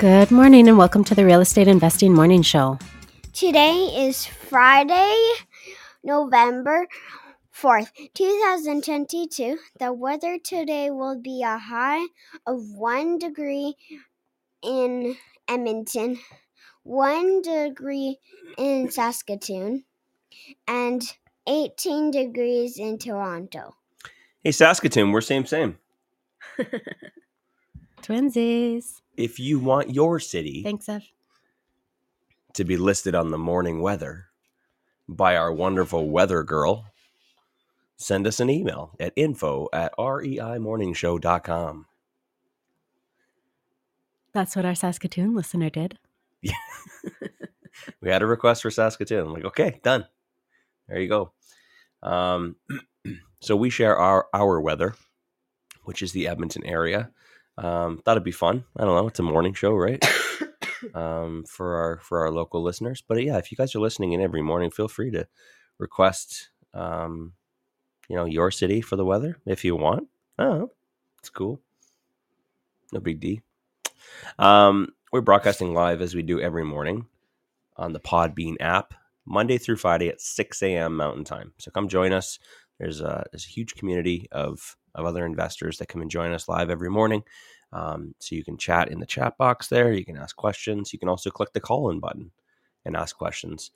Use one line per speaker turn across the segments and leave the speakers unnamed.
Good morning and welcome to the Real Estate Investing Morning Show.
Today is Friday, November 4th, 2022. The weather today will be a high of 1 degree in Edmonton, 1 degree in Saskatoon, and 18 degrees in Toronto.
Hey, Saskatoon, we're same, same.
Twinsies.
If you want your city
Thanks, Ev.
to be listed on the morning weather by our wonderful weather girl, send us an email at info at reimorningshow.com.
That's what our Saskatoon listener did. Yeah.
We had a request for Saskatoon. I'm like, okay, done. There you go. Um, so we share our our weather, which is the Edmonton area. Um, thought it'd be fun. I don't know. It's a morning show, right? um, for our for our local listeners. But yeah, if you guys are listening in every morning, feel free to request, um, you know, your city for the weather if you want. Oh, it's cool. No big D. Um, we're broadcasting live as we do every morning on the Podbean app, Monday through Friday at 6 a.m. Mountain Time. So come join us. There's a, there's a huge community of, of other investors that come and join us live every morning. Um, so you can chat in the chat box there. You can ask questions. You can also click the call in button and ask questions.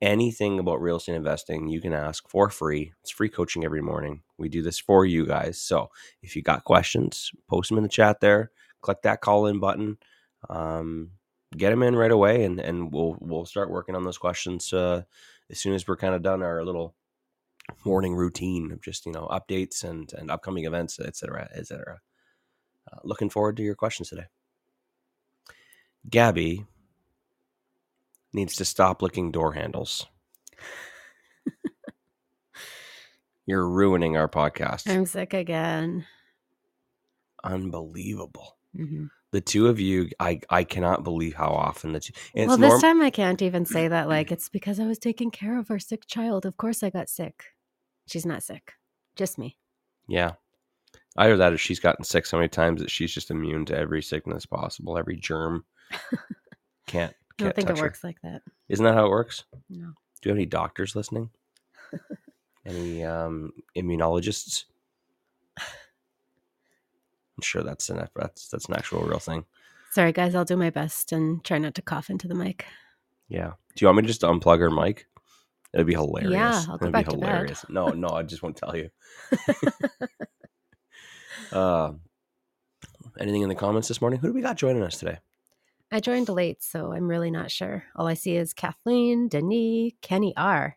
Anything about real estate investing, you can ask for free. It's free coaching every morning. We do this for you guys. So if you got questions, post them in the chat there. Click that call in button. Um, get them in right away, and and we'll we'll start working on those questions uh, as soon as we're kind of done our little morning routine of just you know updates and and upcoming events, et cetera, et cetera. Uh, looking forward to your questions today. Gabby needs to stop licking door handles. You're ruining our podcast.
I'm sick again.
Unbelievable.
hmm
The two of you, I I cannot believe how often the two. and
Well, this
norm-
time I can't even say that. Like, it's because I was taking care of our sick child. Of course I got sick. She's not sick, just me.
Yeah. Either that or she's gotten sick so many times that she's just immune to every sickness possible, every germ. Can't.
I don't
can't
think it
her.
works like that.
Isn't that how it works?
No.
Do you have any doctors listening? any um, immunologists? I'm sure that's an that's that's an actual real thing.
Sorry, guys. I'll do my best and try not to cough into the mic.
Yeah. Do you want me to just unplug her mic? It'd be hilarious.
Yeah, I'll go
It'd
back
be
to bed.
No, no, I just won't tell you. uh, anything in the comments this morning? Who do we got joining us today?
I joined late, so I'm really not sure. All I see is Kathleen, Denis, Kenny R.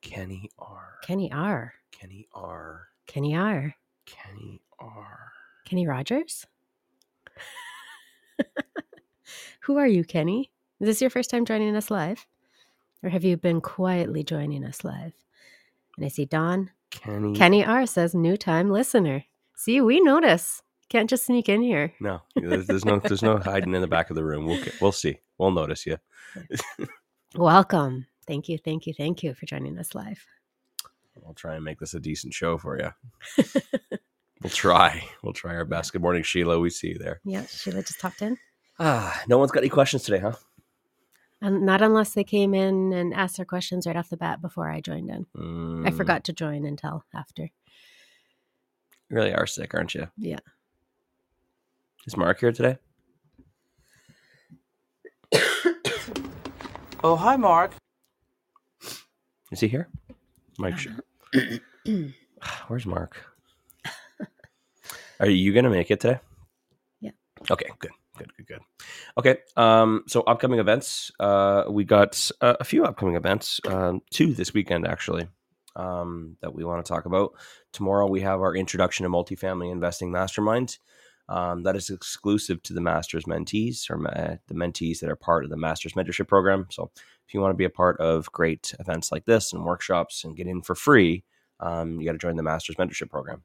Kenny R.
Kenny R.
Kenny R.
Kenny R.
Kenny R.
Kenny Rogers? Who are you, Kenny? Is this your first time joining us live? Or have you been quietly joining us live? And I see Don.
Kenny.
Kenny R says, new time listener. See, we notice. Can't just sneak in here.
No, there's, there's no there's no hiding in the back of the room. We'll we'll see. We'll notice you.
Welcome. Thank you, thank you, thank you for joining us live.
We'll try and make this a decent show for you. we'll try. We'll try our best. Good morning, Sheila. We see you there.
Yeah, Sheila just popped in.
Ah, no one's got any questions today, huh?
And not unless they came in and asked their questions right off the bat before I joined in. I
Mm,
forgot to join until after.
You really are sick, aren't you?
Yeah.
Is Mark here today?
Oh, hi, Mark.
Is he here? Mike, sh- where's Mark? Are you gonna make it today?
Yeah.
Okay. Good. Good. Good. Good. Okay. Um. So upcoming events. Uh. We got uh, a few upcoming events. Um. Two this weekend actually. Um. That we want to talk about. Tomorrow we have our introduction to multifamily investing mastermind. Um, that is exclusive to the master's mentees or ma- the mentees that are part of the master's mentorship program. So if you want to be a part of great events like this and workshops and get in for free, um, you got to join the master's mentorship program.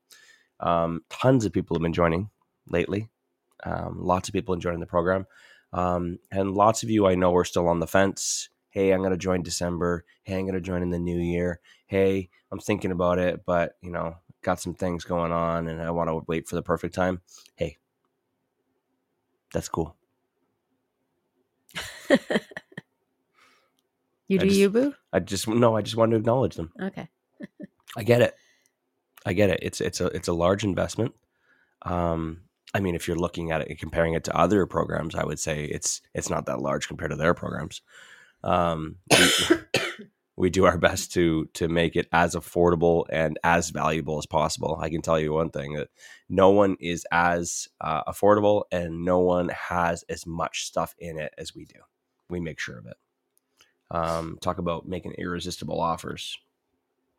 Um, tons of people have been joining lately. Um, lots of people enjoying the program. Um, and lots of you I know are still on the fence. Hey, I'm going to join December. Hey, I'm going to join in the new year. Hey, I'm thinking about it, but you know, got some things going on and I want to wait for the perfect time. Hey, that's cool.
You
I
do
just-
you, boo?
I just no, I just wanted to acknowledge them.
Okay.
I get it. I get it. It's it's a it's a large investment. Um, I mean, if you're looking at it and comparing it to other programs, I would say it's it's not that large compared to their programs. Um, we, we do our best to to make it as affordable and as valuable as possible. I can tell you one thing that no one is as uh, affordable and no one has as much stuff in it as we do. We make sure of it. Um, talk about making irresistible offers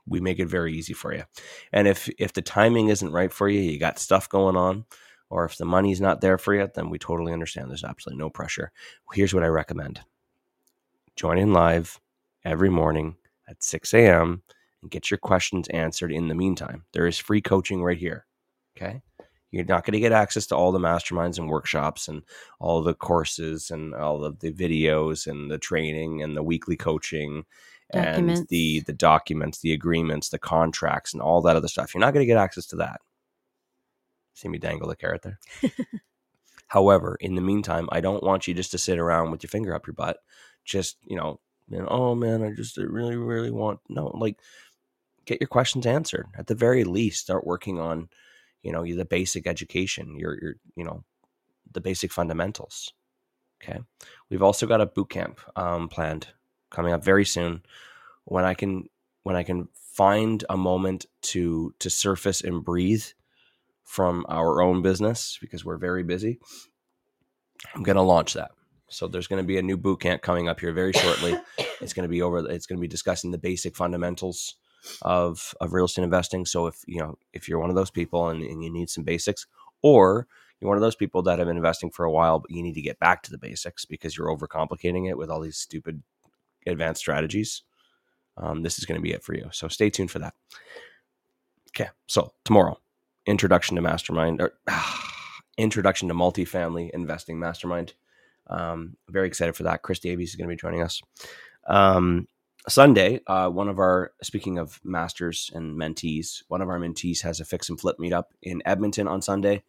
we make it very easy for you. And if if the timing isn't right for you, you got stuff going on, or if the money's not there for you, then we totally understand. There's absolutely no pressure. Here's what I recommend: join in live every morning at 6 a.m. and get your questions answered. In the meantime, there is free coaching right here. Okay. You're not going to get access to all the masterminds and workshops and all the courses and all of the videos and the training and the weekly coaching and the the documents, the agreements, the contracts, and all that other stuff. You're not going to get access to that. See me dangle the carrot there. However, in the meantime, I don't want you just to sit around with your finger up your butt. Just you know, you know, oh man, I just really, really want no. Like, get your questions answered. At the very least, start working on, you know, the basic education. Your your you know, the basic fundamentals. Okay. We've also got a boot camp um, planned coming up very soon. When I can when I can find a moment to to surface and breathe from our own business because we're very busy, I'm going to launch that. So there's going to be a new boot camp coming up here very shortly. it's going to be over. It's going to be discussing the basic fundamentals of of real estate investing. So if you know if you're one of those people and, and you need some basics, or you're one of those people that have been investing for a while, but you need to get back to the basics because you're overcomplicating it with all these stupid advanced strategies. Um, this is going to be it for you. So stay tuned for that. Okay, so tomorrow, introduction to mastermind or introduction to multifamily investing mastermind. Um, very excited for that. Chris Davies is going to be joining us. Um, Sunday, uh, one of our speaking of masters and mentees, one of our mentees has a fix and flip meetup in Edmonton on Sunday.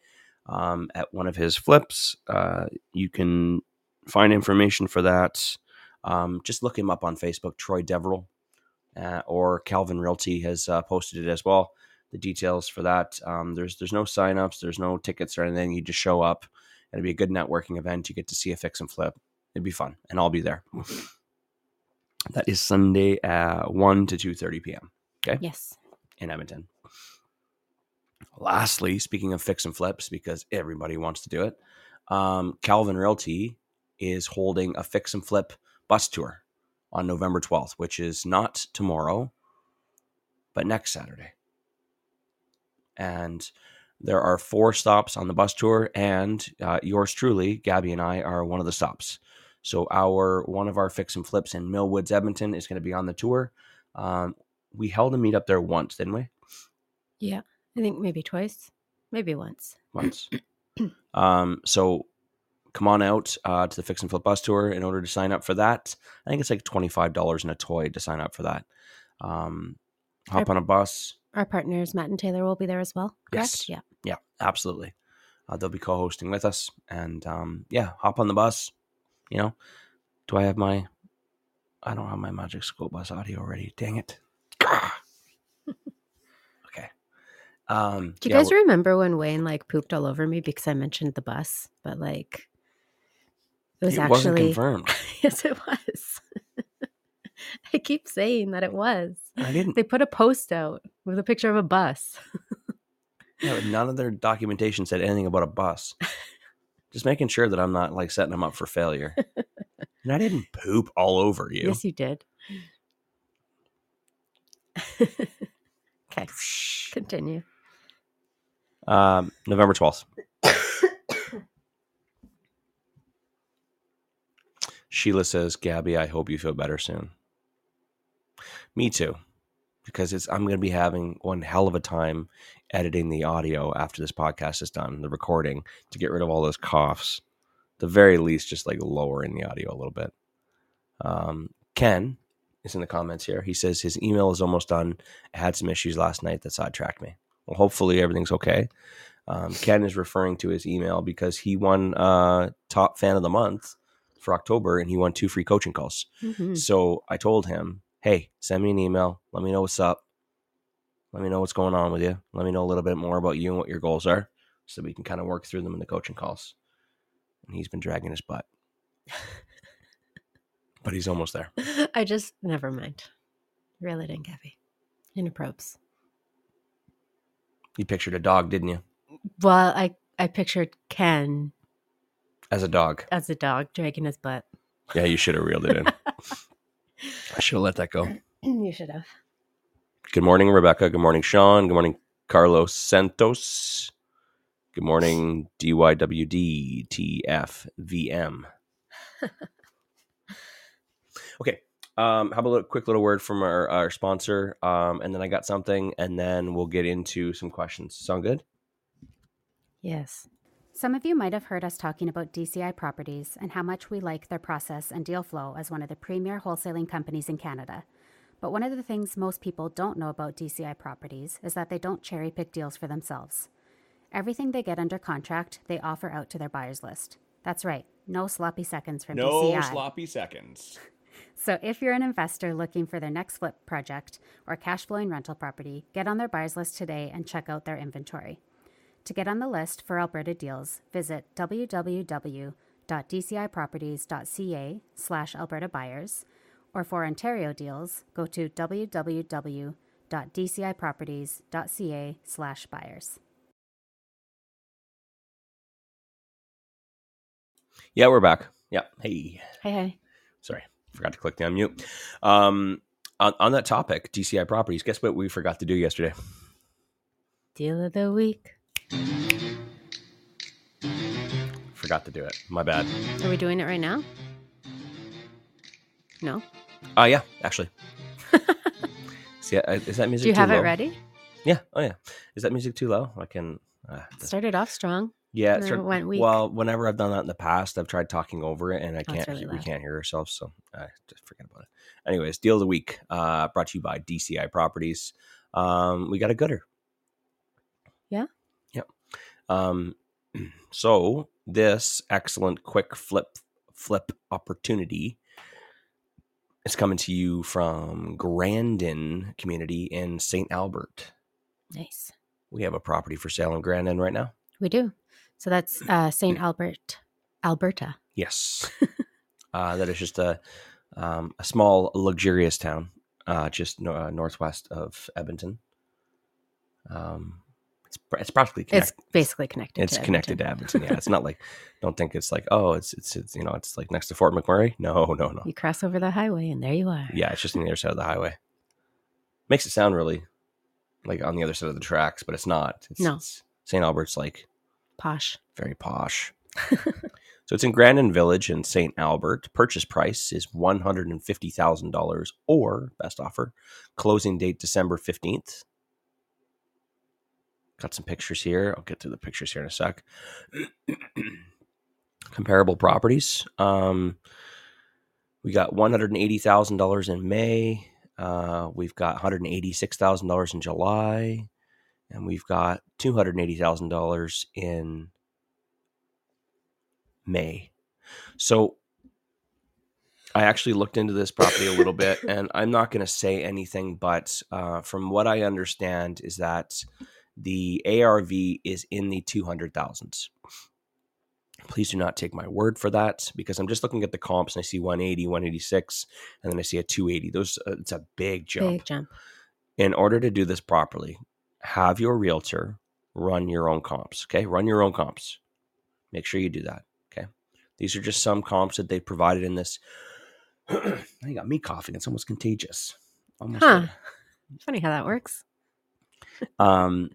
Um, at one of his flips, uh, you can find information for that. Um, just look him up on Facebook, Troy Deverell, uh, or Calvin Realty has uh, posted it as well. The details for that. Um, there's there's no signups, there's no tickets or anything. You just show up. It'll be a good networking event. You get to see a fix and flip. It'd be fun, and I'll be there. That is Sunday at one to two thirty p.m. Okay.
Yes.
in Edmonton. Lastly, speaking of fix and flips, because everybody wants to do it, um, Calvin Realty is holding a fix and flip bus tour on November 12th, which is not tomorrow, but next Saturday. And there are four stops on the bus tour, and uh, yours truly, Gabby and I, are one of the stops. So our one of our fix and flips in Millwoods, Edmonton, is going to be on the tour. Um, we held a meetup there once, didn't we?
Yeah. I think maybe twice, maybe once.
Once. um, so come on out uh, to the Fix and Flip Bus Tour in order to sign up for that. I think it's like twenty five dollars and a toy to sign up for that. Um, hop
Our-
on a bus.
Our partners, Matt and Taylor, will be there as well. Correct?
Yes.
Yeah.
Yeah, absolutely. Uh, they'll be co-hosting with us, and um, yeah, hop on the bus. You know, do I have my? I don't have my Magic School Bus audio ready. Dang it. Okay. Um,
Do you
yeah,
guys remember when Wayne like pooped all over me because I mentioned the bus? But like, it was
it wasn't
actually
confirmed.
yes, it was. I keep saying that it was.
I didn't.
They put a post out with a picture of a bus.
yeah, none of their documentation said anything about a bus. Just making sure that I'm not like setting them up for failure. and I didn't poop all over you.
Yes, you did. okay, continue.
Um, November 12th. Sheila says, Gabby, I hope you feel better soon. Me too, because it's I'm going to be having one hell of a time editing the audio after this podcast is done, the recording, to get rid of all those coughs. The very least, just like lowering the audio a little bit. Um, Ken is in the comments here. He says his email is almost done. I had some issues last night that sidetracked me. Well, hopefully everything's okay. Um, Ken is referring to his email because he won uh, top fan of the month for October and he won two free coaching calls.
Mhm.
So I told him, hey, send me an email. Let me know what's up. Let me know what's going on with you. Let me know a little bit more about you and what your goals are so we can kind of work through them in the coaching calls. And he's been dragging his butt. but he's almost there.
I just never mind. Reel it in, Gabby. probes,
You pictured a dog, didn't you?
Well, I I pictured Ken
As a dog.
as a dog dragging his butt.
Yeah, you should have reeled it in. I should have let that go.
you should have.
Good morning, Rebecca. Good morning, Sean. Good morning, Carlos Santos. Good morning, DYWDTFVM. okay. Um, how about a quick little word from our, our sponsor? Um, and then I got something, and then we'll get into some questions. Sound good?
Yes.
Some of you might have heard us talking about DCI Properties and how much we like their process and deal flow as one of the premier wholesaling companies in Canada. But one of the things most people don't know about DCI Properties is that they don't cherry pick deals for themselves. Everything they get under contract, they offer out to their buyers list. That's right, no sloppy seconds from
No
DCI.
No sloppy seconds.
So if you're an investor looking for their next flip project or cash flowing rental property, get on their buyers list today and check out their inventory. To get on the list for Alberta deals, visit www.dciproperties.ca slash Alberta buyers, or for Ontario deals, go to www.dciproperties.ca slash buyers.
Yeah, we're back. Yeah. Hey.
Hey, hey.
Sorry, forgot to click the unmute. Um, on, on that topic, DCI properties, guess what we forgot to do yesterday?
Deal of the week.
Forgot to do it. My bad.
Are we doing it right now? No.
Oh, yeah, actually. See, uh, is that music
Do you
too
have
low?
it ready?
Yeah. Oh, yeah. Is that music too low? I can. Uh,
Started off strong.
yeah.
and
It
then it went weak.
Well, whenever I've done that in the past, I've tried talking over it, and I
Oh, it's
can't.
really
we
loud.
can't hear ourselves, so I just forget about it. Anyways, deal of the week uh, brought to you by DCI Properties. Um, we got a gooder.
Yeah?
Um, so this excellent quick flip flip opportunity is coming to you from Grandin community in St. Albert.
Nice.
We have a property for sale in Grandin right now.
We do. So that's uh, St. Albert, Alberta.
Yes. uh, that is just a um, a small luxurious town, uh, just no, uh, northwest of Edmonton. Um, it's it's practically connected.
It's basically connected.
It's
to
connected to Edmonton. Yeah, it's not like don't think it's like oh it's it's it's you know it's like next to Fort McMurray. No, no, no.
You cross over the highway and there you are.
Yeah, it's just on the other side of the highway. Makes it sound really like on the other side of the tracks, but it's not. It's,
No.
St. Albert's like
Posh.
very posh. so it's in Grandin Village in St. Albert. Purchase price is one hundred and fifty thousand dollars, or best offer. Closing date December fifteenth. Got some pictures here. I'll get to the pictures here in a sec. Comparable properties. Um, we got one hundred and eighty thousand dollars in May. Uh, we've got one hundred and eighty-six thousand dollars in July, and we've got two hundred eighty thousand dollars in May. So I actually looked into this property a little bit, and I'm not going to say anything, but uh, from what I understand, is that the ARV is in the 200,000s. Please do not take my word for that because I'm just looking at the comps and I see 180, 186, and then I see a 280. Those uh, it's a big jump
Big jump.
in order to do this properly, have your realtor run your own comps. Okay. Run your own comps. Make sure you do that. Okay. These are just some comps that they provided in this. I got me coughing. It's almost contagious. Almost
Huh. Funny how that works.
Um,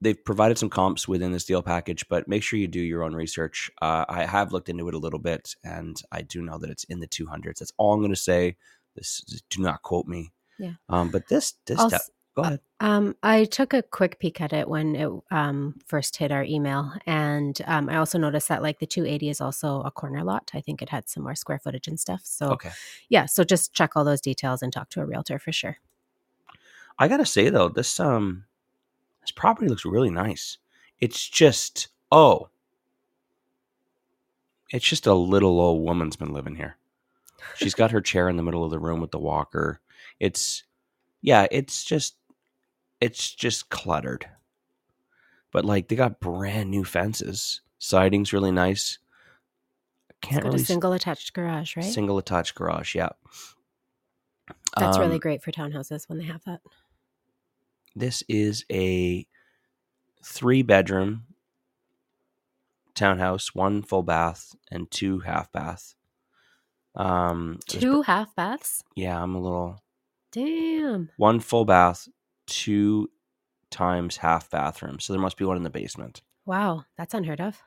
they've provided some comps within this deal package, but make sure you do your own research. Uh, I have looked into it a little bit, and I do know that it's in the 200s. That's all I'm going to say. This do not quote me.
Yeah.
Um, but this this step, go ahead.
Um, I took a quick peek at it when it um, first hit our email, and um, I also noticed that like the 280 is also a corner lot. I think it had some more square footage and stuff. So
Okay.
yeah, so just check all those details and talk to a realtor for sure.
I gotta say though, this um this property looks really nice. It's just oh, it's just a little old woman's been living here. She's got her chair in the middle of the room with the walker. It's yeah, it's just it's just cluttered. But like they got brand new fences. Siding's really nice. Can't
got
really
a single attached garage, right?
single attached garage, yeah.
That's really
Um,
great for townhouses when they have that.
This is a three bedroom townhouse, one full bath and two half bath. Um,
Two half baths.
yeah, I'm a little
Damn.
one full bath, two times half bathroom. So there must be one in the basement
Wow, that's unheard of.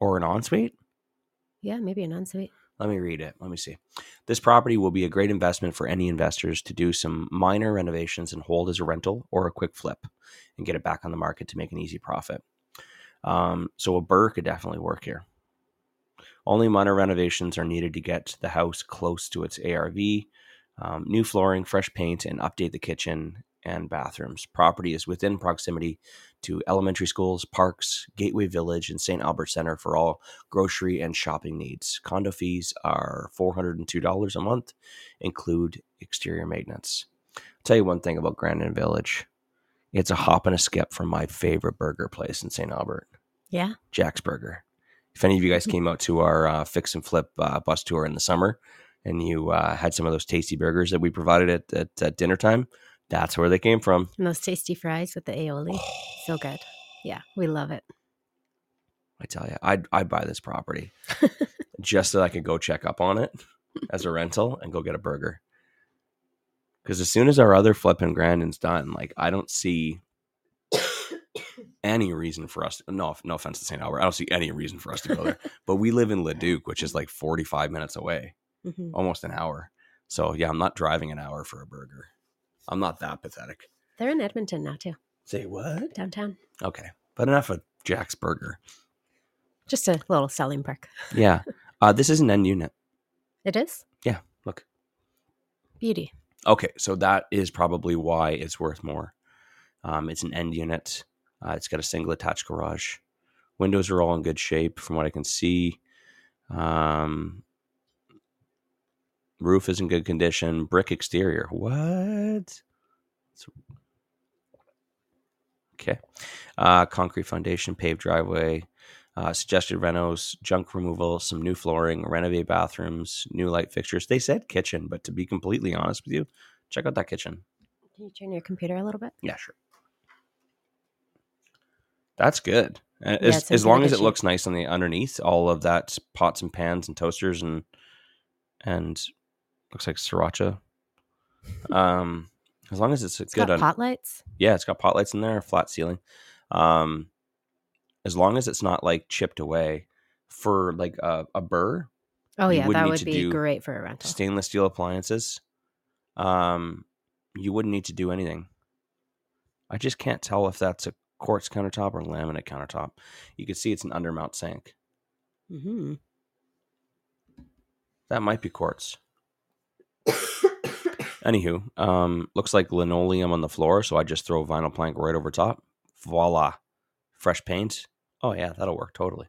or an ensuite.
Yeah, maybe an ensuite.
Let me read it. Let me see. This property will be a great investment for any investors to do some minor renovations and hold as a rental or a quick flip and get it back on the market to make an easy profit. Um, so a BRRRR could definitely work here. Only minor renovations are needed to get the house close to its ARV. Um, new flooring, fresh paint, and update the kitchen and bathrooms. Property is within proximity to elementary schools, parks, Gateway Village, and St. Albert Center for all grocery and shopping needs. Condo fees are $402 a month, include exterior maintenance. I'll tell you one thing about Grandin Village. It's a hop and a skip from my favorite burger place in St. Albert,
Yeah.
Jack's Burger. If any of you guys came out to our uh, fix and flip uh, bus tour in the summer and you uh, had some of those tasty burgers that we provided at, at, at dinner time, that's where they came from.
And those tasty fries with the aioli. So good. Yeah, we love it.
I tell you, I'd I'd buy this property just so I could go check up on it as a rental and go get a burger. Because as soon as our other flipping Grandin's done, like I don't see any reason for us. no, no offense to St. Albert, I don't see any reason for us to go there. but we live in Leduc, which is like forty five minutes away,
Mhm.
almost an hour. So yeah, I'm not driving an hour for a burger. I'm not that pathetic.
They're in Edmonton now too,
Say what?
downtown.
Okay, but enough of Jack's Burger.
Just a little selling perk.
Yeah, uh, this is an end unit.
It is
Yeah, look.
beauty.
Okay, so that is probably why it's worth more. Um, it's an end unit. Uh, it's got a single attached garage. Windows are all in good shape from what I can see. Um, roof is in good condition. Brick exterior. What? Okay. Uh, concrete foundation, paved driveway, uh, suggested renos, junk removal, some new flooring, renovate bathrooms, new light fixtures. They said kitchen, but to be completely honest with you, check out that kitchen.
Can you turn your computer a little bit?
Yeah, sure. That's good.
Yeah,
As, as long as it looks nice on the underneath, all of that pots and pans and toasters and and looks like sriracha. Um, as long as it's,
It's
good
got
on,
pot lights.
yeah, it's got pot lights in there, flat ceiling. Um, as long as it's not like chipped away for like a, a BRRRR,
Oh yeah, that would be great for a rental.
stainless steel appliances, um, you wouldn't need to do anything. I just can't tell if that's a quartz countertop or laminate countertop. You can see it's an undermount sink.
Mm-hmm.
That might be quartz. Anywho, um, looks like linoleum on the floor, so I just throw vinyl plank right over top. Voila, fresh paint. Oh yeah, that'll work totally.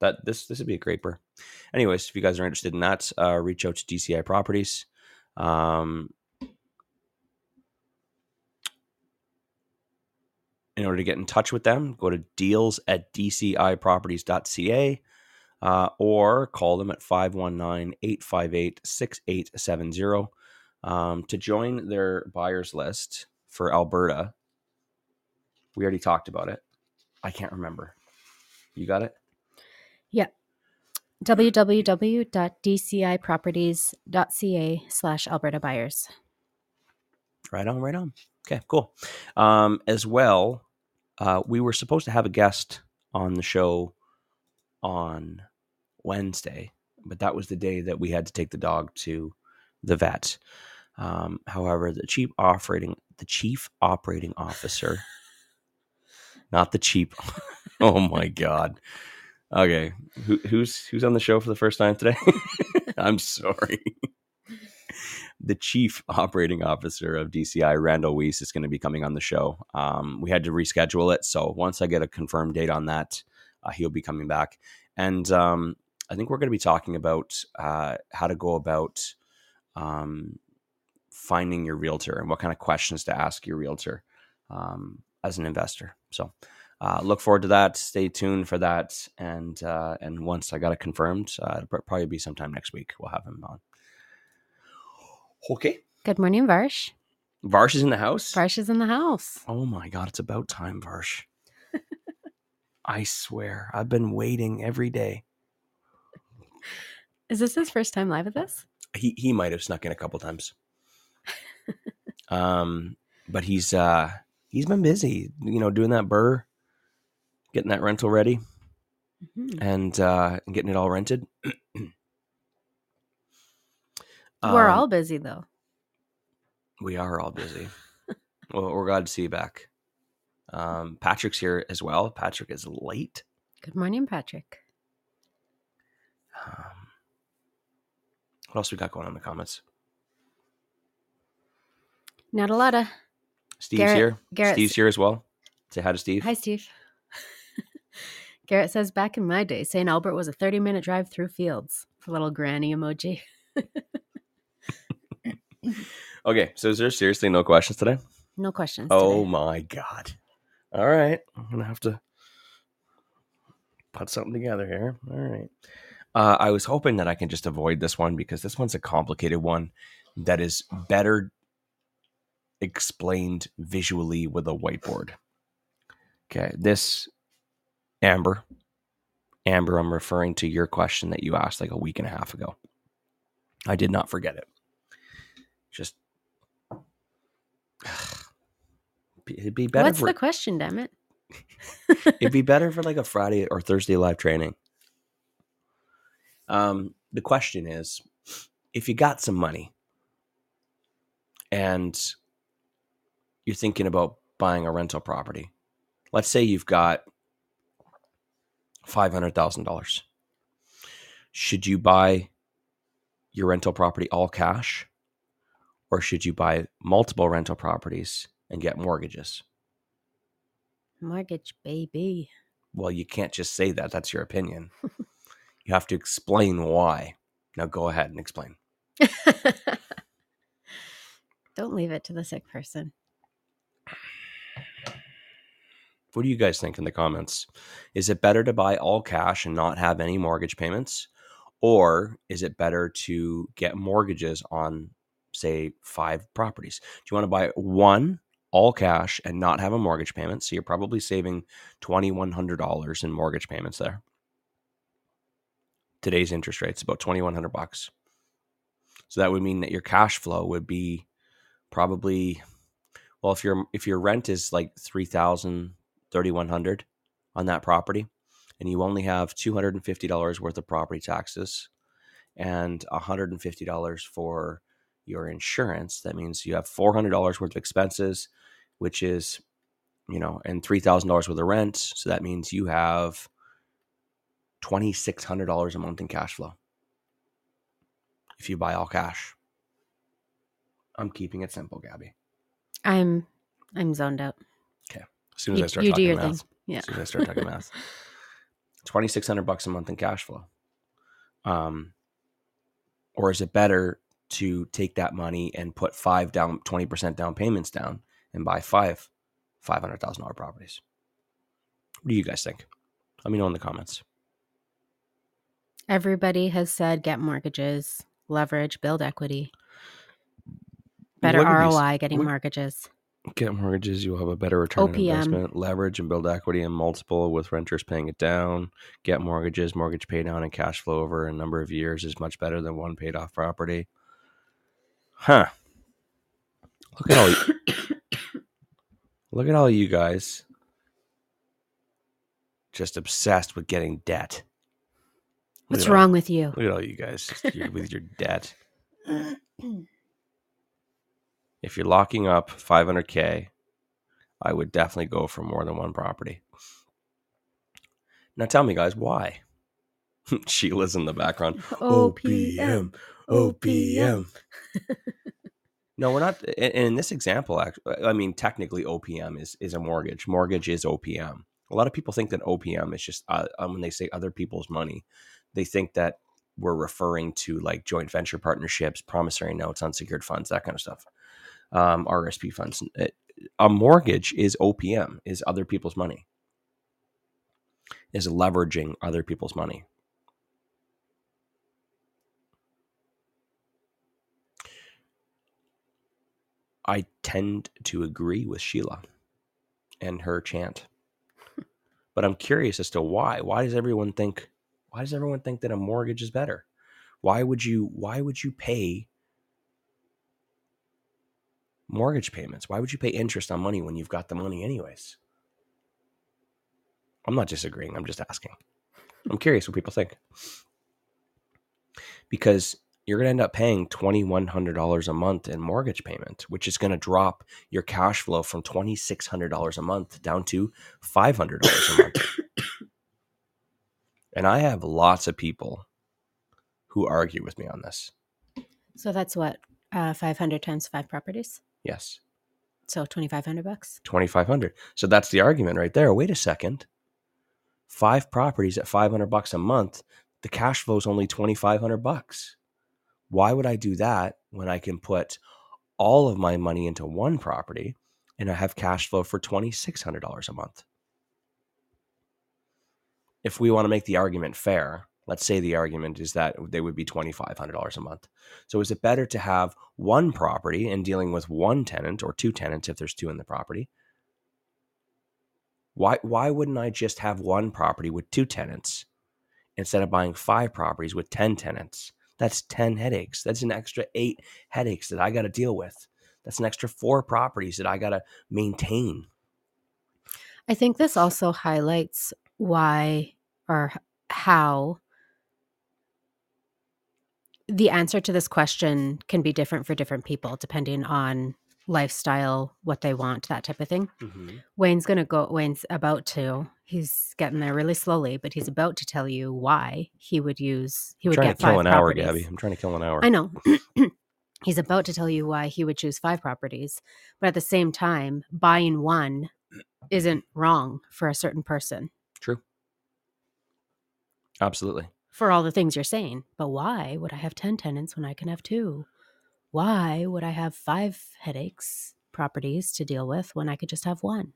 That this this would be a great BRRRR. Anyways, if you guys are interested in that, uh, reach out to DCI Properties. Um, in order to get in touch with them, go to deals at dciproperties.ca uh, or call them at 519 858 6870 um, to join their buyers list for Alberta. We already talked about it. I can't remember. You got it? Yeah.
www.dciproperties.ca slash Alberta buyers.
Right on, right on. Okay, cool. Um, as well, uh, we were supposed to have a guest on the show on Wednesday, but that was the day that we had to take the dog to the vet. Um, however, the chief operating the chief operating officer, not the cheap. oh my god. Okay, Who, who's who's on the show for the first time today? I'm sorry. the chief operating officer of DCI, Randall Weiss, is going to be coming on the show. Um, we had to reschedule it, so once I get a confirmed date on that, uh, he'll be coming back. And um, I think we're going to be talking about uh, how to go about um, finding your realtor and what kind of questions to ask your realtor um, as an investor. So uh, look forward to that. Stay tuned for that. And uh, and once I got it confirmed, uh, it'll probably be sometime next week. We'll have him on. Okay.
Good morning, Varsh.
Varsh is in the house.
Varsh is in the house.
Oh my god, it's about time, Varsh. I swear, I've been waiting every day.
Is this his first time live at this?
He he might have snuck in a couple times. um, but he's uh he's been busy, you know, doing that BRRRR, getting that rental ready,
Mhm.
and uh getting it all rented.
We're
Um,
all busy though.
We are all busy. well, we're glad to see you back. Um, Patrick's here as well. Patrick is late.
Good morning, Patrick.
What else we got going on in the comments?
Not a lot of.
Steve's
Garrett-
here.
Garrett's-
Steve's here as well. Say hi to Steve.
Hi, Steve. Garrett says, back in my day, St. Albert was a 30 minute drive through fields. A little granny emoji.
Okay, so is there seriously no questions today?
No questions.
Oh
today.
my god! All right, I'm gonna have to put something together here. All right. Uh, I was hoping that I can just avoid this one because this one's a complicated one that is better explained visually with a whiteboard. Okay, this Amber, Amber, I'm referring to your question that you asked like a week and a half ago. I did not forget it. Just it'd be better.
What's
for,
the question, damn it?
It'd be better for like a Friday or Thursday live training. Um, the question is, if you got some money and you're thinking about buying a rental property, let's say you've got five hundred thousand dollars. Should you buy your rental property all cash, or should you buy multiple rental properties and get mortgages?
Mortgage, baby.
Well, you can't just say that. That's your opinion. you have to explain why. Now go ahead and explain.
Don't leave it to the sick person.
What do you guys think in the comments? Is it better to buy all cash and not have any mortgage payments? Or is it better to get mortgages on, say, five properties? Do you want to buy one all cash and not have a mortgage payment? So you're probably saving $2,100 in mortgage payments there. Today's interest rate's about 2100 bucks. So that would mean that your cash flow would be probably well if your if your rent is like 3000 3100 on that property and you only have $250 worth of property taxes and $150 for your insurance that means you have $400 worth of expenses which is you know and $3000 worth of rent so that means you have $2600 a month in cash flow if you buy all cash i'm keeping it simple gabby
I'm I'm zoned out. Okay.
As soon as
You-
i start
you do
talking
your
math
thing. Yeah.
as soon as I start talking math. Twenty six hundred bucks a month in cash flow. Um, or is it better to take that money and put five down, twenty percent down payments down, and buy five five hundred thousand dollar properties? What do you guys think? Let me know in the comments.
Everybody has said get mortgages, leverage, build equity. Better
What are these-
ROI getting
what-
mortgages.
Get mortgages, you'll have a better return on
OPM.
investment. Leverage and build equity and multiple with renters paying it down. Get mortgages, mortgage pay down and cash flow over a number of years is much better than one paid off property. Huh. Look at all look at all you guys just obsessed with getting debt.
What's
all-
wrong with you?
Look at all you guys with your debt. If you're locking up 500k, I would definitely go for more than one property. Now tell me, guys, why? Sheila's in the background.
OPM.
OPM. no, we're not. And in this example, actually, I mean, technically, OPM is is a mortgage. Mortgage is OPM. A lot of people think that OPM is just uh, um, when they say other people's money, they think that we're referring to like joint venture partnerships, promissory notes, unsecured funds, that kind of stuff, um, RSP funds. A mortgage is OPM, is other people's money, is leveraging other people's money. I tend to agree with Sheila and her chant. But I'm curious as to why. Why does everyone think why does everyone think that a mortgage is better? Why would you why would you pay mortgage payments? Why would you pay interest on money when you've got the money anyways? I'm not disagreeing, I'm just asking. I'm curious what people think. Because you're going to end up paying $2,100 a month in mortgage payment, which is going to drop your cash flow from $2,600 a month down to $500 a month. And I have lots of people who argue with me on this.
So that's what uh, 500 times five properties.
Yes,
So 2,500 bucks.
2500 So that's the argument right there. Wait a second. Five properties at 500 bucks a month, the cash flow is only 2500 bucks. Why would I do that when I can put all of my money into one property and I have cash flow for $2600 a month? If we want to make the argument fair, let's say the argument is that they would be $2500 a month. So is it better to have one property and dealing with one tenant or two tenants if there's two in the property? Why why wouldn't I just have one property with two tenants instead of buying five properties with 10 tenants? That's 10 headaches. That's an extra 8 headaches that I got to deal with. That's an extra 4 properties that I got to maintain.
I think this also highlights why or how the answer to this question can be different for different people depending on lifestyle, what they want, that type of thing. Mm-hmm. Wayne's going to go, Wayne's about to, he's getting there really slowly, but he's about to tell you why he would use, he
I'm
would
trying
get
to kill
five
an hour. Gabby. I'm trying to kill an hour.
I know. He's about to tell you why he would choose five properties. But at the same time, buying one isn't wrong for a certain person
True. Absolutely.
for all the things you're saying. But why would I have 10 tenants when I can have two? Why would I have five headaches properties to deal with when I could just have one?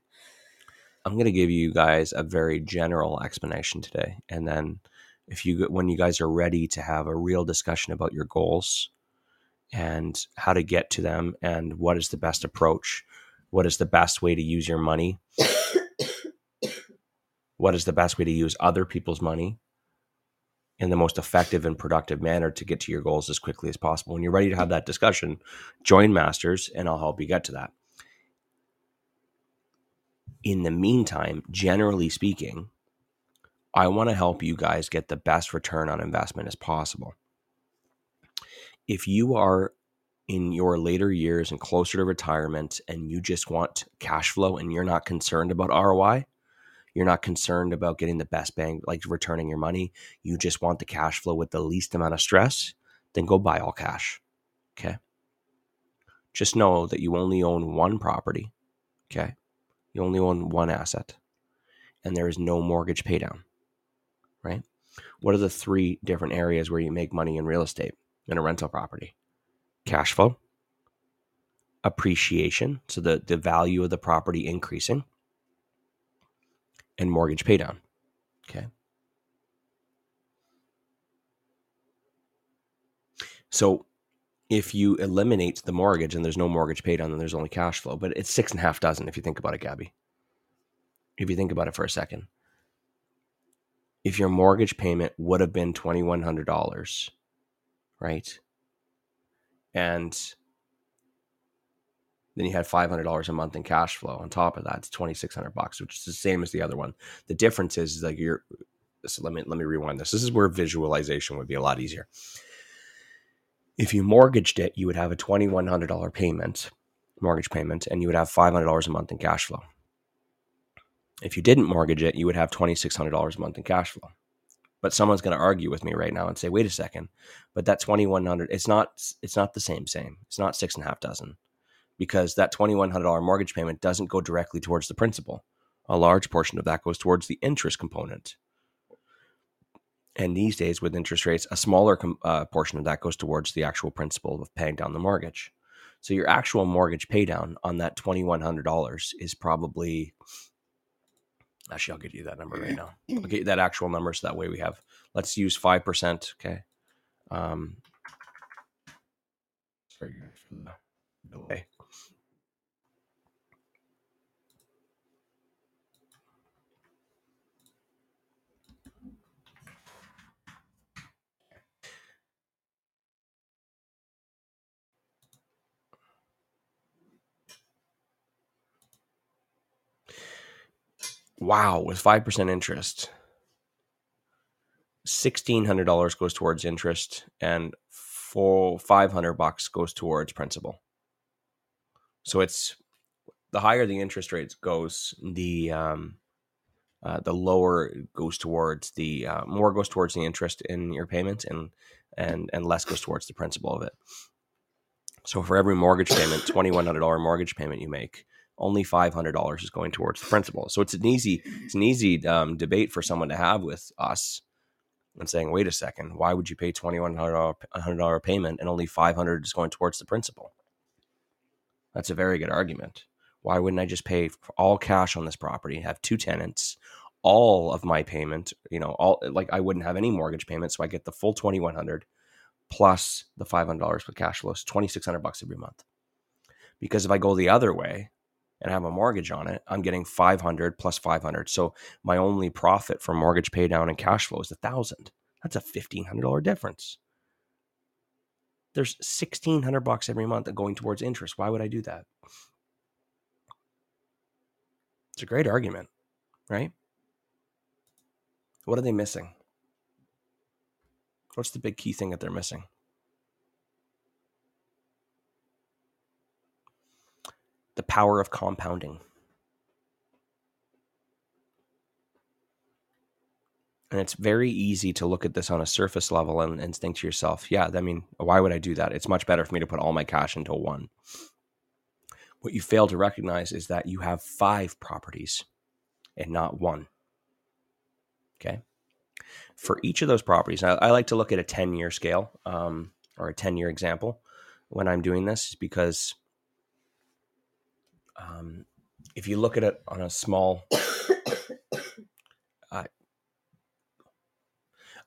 I'm going to give you guys a very general explanation today, and then if you when you guys are ready to have a real discussion about your goals and how to get to them and what is the best approach, what is the best way to use your money, what is the best way to use other people's money in the most effective and productive manner to get to your goals as quickly as possible. When you're ready to have that discussion, join Masters and I'll help you get to that in the meantime, generally speaking, I want to help you guys get the best return on investment as possible. If you are in your later years and closer to retirement and you just want cash flow and you're not concerned about ROI, you're not concerned about getting the best bang, like returning your money, you just want the cash flow with the least amount of stress, then go buy all cash. Okay. Just know that you only own one property. Okay. You only own one asset, and there is no mortgage paydown, right? What are the three different areas where you make money in real estate in a rental property? Cash flow, appreciation, so the, the value of the property increasing, and mortgage paydown. Okay. So if you eliminate the mortgage and there's no mortgage paid on, then there's only cash flow. But it's six and a half dozen if you think about it, Gabby. If you think about it for a second. If your mortgage payment would have been $2,100, right? And Then you had five hundred dollars a month in cash flow. On top of that, it's twenty six hundred bucks, which is the same as the other one. The difference is, is like you're. So let me let me rewind this. This is where visualization would be a lot easier. If you mortgaged it, you would have a twenty one hundred dollar payment, mortgage payment, and you would have five hundred dollars a month in cash flow. If you didn't mortgage it, you would have twenty six hundred dollars a month in cash flow. But someone's going to argue with me right now and say, "Wait a second, but that twenty one hundred, it's not, it's not the same. Same. It's not six and a half dozen because that $2,100 mortgage payment doesn't go directly towards the principal. A large portion of that goes towards the interest component. And these days, with interest rates, a smaller com- uh, portion of that goes towards the actual principal of paying down the mortgage. So your actual mortgage paydown on that $2,100 is probably, actually, I'll give you that number right now. I'll get you that actual number so that way we have, let's use 5%. Okay. Um, sorry Wow, with 5% interest, $1,600 goes towards interest and for 500 bucks goes towards principal. So it's the higher the interest rates goes, the um, uh, the lower goes towards the uh, more goes towards the interest in your payments and and and less goes towards the principal of it. So for every mortgage payment, twenty one hundred dollar mortgage payment you make, only five hundred dollars is going towards the principal. So it's an easy it's an easy um, debate for someone to have with us and saying, wait a second, why would you pay twenty one hundred dollar payment and only five hundred is going towards the principal? That's a very good argument. Why wouldn't I just pay all cash on this property, have two tenants, all of my payment, you know, all like I wouldn't have any mortgage payment, so I get the full twenty one hundred plus the five hundred dollars with cash flow, so twenty six hundred bucks every month. Because if I go the other way, and have a mortgage on it, I'm getting 500 plus 500. So my only profit from mortgage pay down and cash flow is a thousand. That's a $1,500 difference. There's 1600 bucks every month going towards interest. Why would I do that? It's a great argument, right? What are they missing? What's the big key thing that they're missing? The power of compounding. And it's very easy to look at this on a surface level and, and think to yourself, yeah, I mean, why would I do that? It's much better for me to put all my cash into one. What you fail to recognize is that you have five properties and not one. Okay. For each of those properties, I, I like to look at a 10 year scale um, or a 10 year example when I'm doing this because um, if you look at it on a small, uh,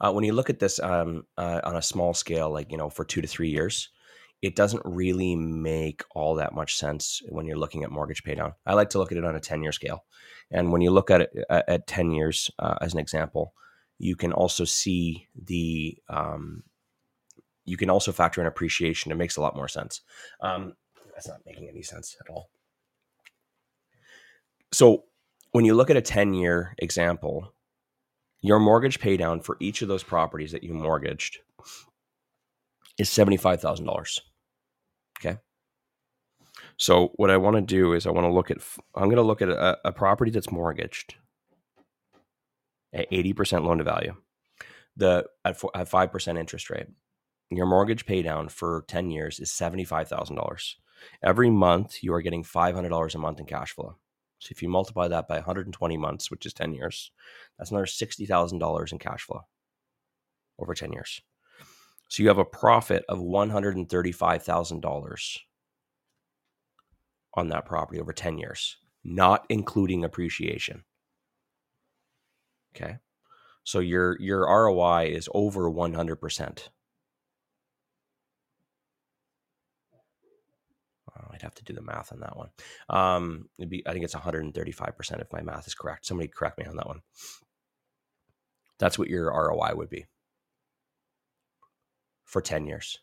uh, when you look at this um, uh, on a small scale, like you know, for two to three years, it doesn't really make all that much sense when you're looking at mortgage paydown. I like to look at it on a 10 year scale. And when you look at it uh, at 10 years, uh, as an example, you can also see the, um, you can also factor in appreciation. It makes a lot more sense. Um, that's not making any sense at all. So when you look at a 10 year example, your mortgage paydown for each of those properties that you mortgaged is $75,000. Okay. So what I want to do is I want to look at, I'm going to look at a, a property that's mortgaged at 80% loan to value, the at, at 5% interest rate. Your mortgage paydown for 10 years is $75,000. Every month you are getting $500 a month in cash flow. So if you multiply that by 120 months, which is 10 years, that's another $60,000 in cash flow over 10 years. So you have a profit of $135,000 on that property over 10 years, not including appreciation. Okay. So your your ROI is over 100%. I'd have to do the math on that one. Um, be, I think it's 135% if my math is correct. Somebody correct me on that one. That's what your ROI would be for 10 years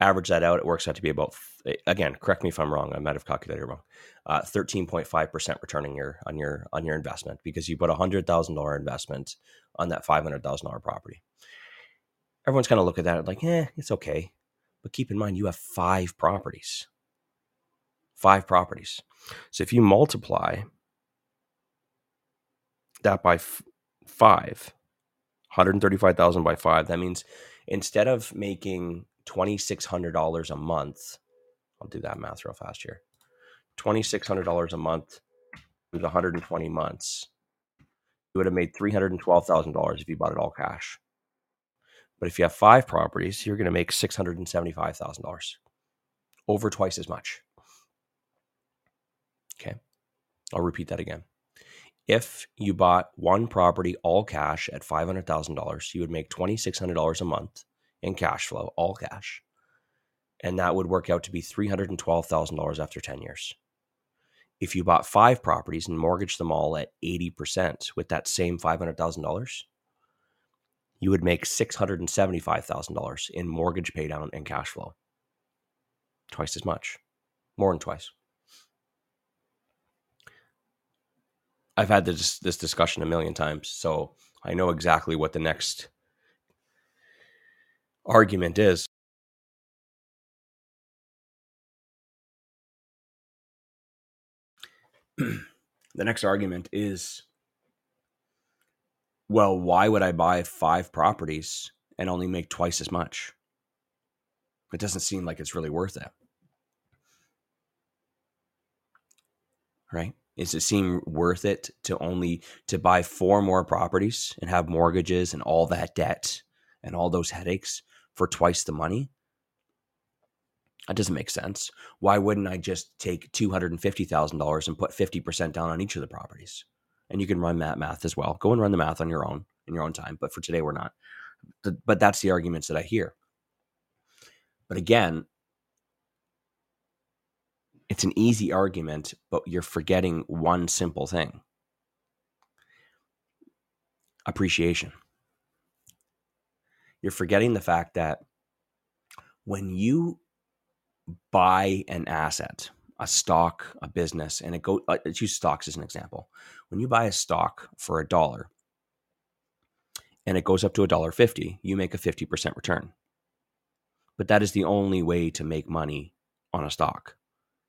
average that out, it works out to be about again. Correct me if I'm wrong. I might have calculated wrong. Uh, thirteen point five percent returning your on your on your investment because you put a hundred thousand dollar investment on that five hundred thousand dollar property. Everyone's kind of look at that and like, eh, it's okay. But keep in mind, you have five properties. Five properties. So if you multiply that by f- five, 135,000 by five, that means instead of making $2,600 a month, I'll do that math real fast here. $2,600 a month with 120 months, you would have made $312,000 if you bought it all cash. But if you have five properties, you're going to make $675,000, over twice as much. Okay. I'll repeat that again. If you bought one property all cash at $500,000, you would make $2,600 a month in cash flow, all cash. And that would work out to be $312,000 after 10 years. If you bought five properties and mortgaged them all at 80% with that same $500,000, you would make $675,000 in mortgage paydown and cash flow. Twice as much, more than twice. I've had this this discussion a million times, so I know exactly what the next argument is. the next argument is well, why would I buy five properties and only make twice as much? It doesn't seem like it's really worth it. Right? Does it seem worth it to only to buy four more properties and have mortgages and all that debt and all those headaches for twice the money? That doesn't make sense. Why wouldn't I just take $250,000 and put 50% down on each of the properties? And you can run that math as well. Go and run the math on your own in your own time. But for today, we're not. But that's the arguments that I hear. But again, it's an easy argument, but you're forgetting one simple thing appreciation. You're forgetting the fact that when you buy an asset, a stock, a business, and it go uh, let's use stocks as an example. When you buy a stock for a dollar and it goes up to a dollar fifty, you make a fifty percent return. But that is the only way to make money on a stock.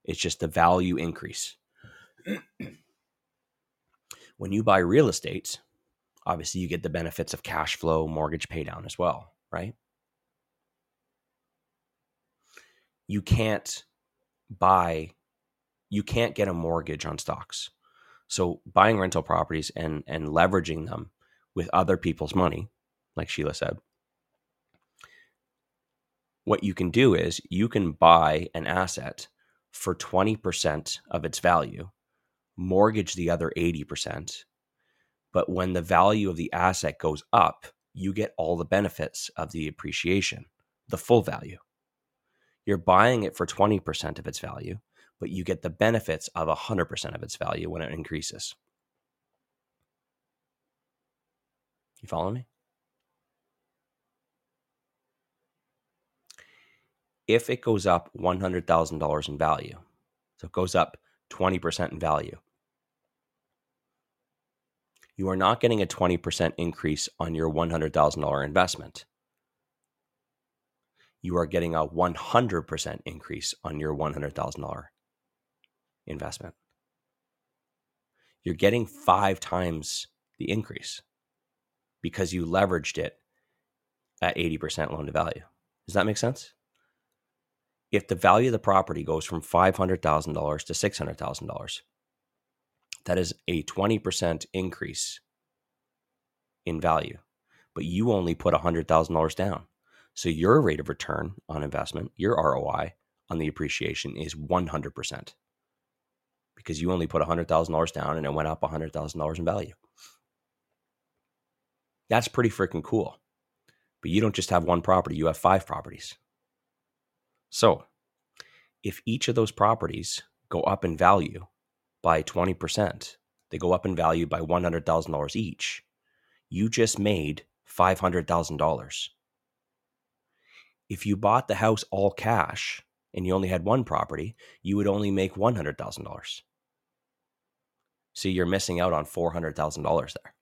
It's just the value increase. when you buy real estate, obviously you get the benefits of cash flow, mortgage paydown as well, right? You can't buy you can't get a mortgage on stocks. So buying rental properties and and leveraging them with other people's money, like Sheila said, what you can do is you can buy an asset for 20% of its value, mortgage the other 80%. But when the value of the asset goes up, you get all the benefits of the appreciation, the full value. You're buying it for 20% of its value, but you get the benefits of 100% of its value when it increases. You follow me? If it goes up $100,000 in value, so it goes up 20% in value, you are not getting a 20% increase on your $100,000 investment. You are getting a 100% increase on your $100,000 investment. You're getting five times the increase because you leveraged it at 80% loan to value. Does that make sense? If the value of the property goes from $500,000 to $600,000, that is a 20% increase in value, but you only put $100,000 down. So your rate of return on investment, your ROI on the appreciation is 100% because you only put $100,000 down and it went up $100,000 in value. That's pretty freaking cool. But you don't just have one property, you have five properties. So, if each of those properties go up in value by 20%, they go up in value by $100,000 each, you just made $500,000. If you bought the house all cash and you only had one property, you would only make $100,000. So you're missing out on $400,000 there.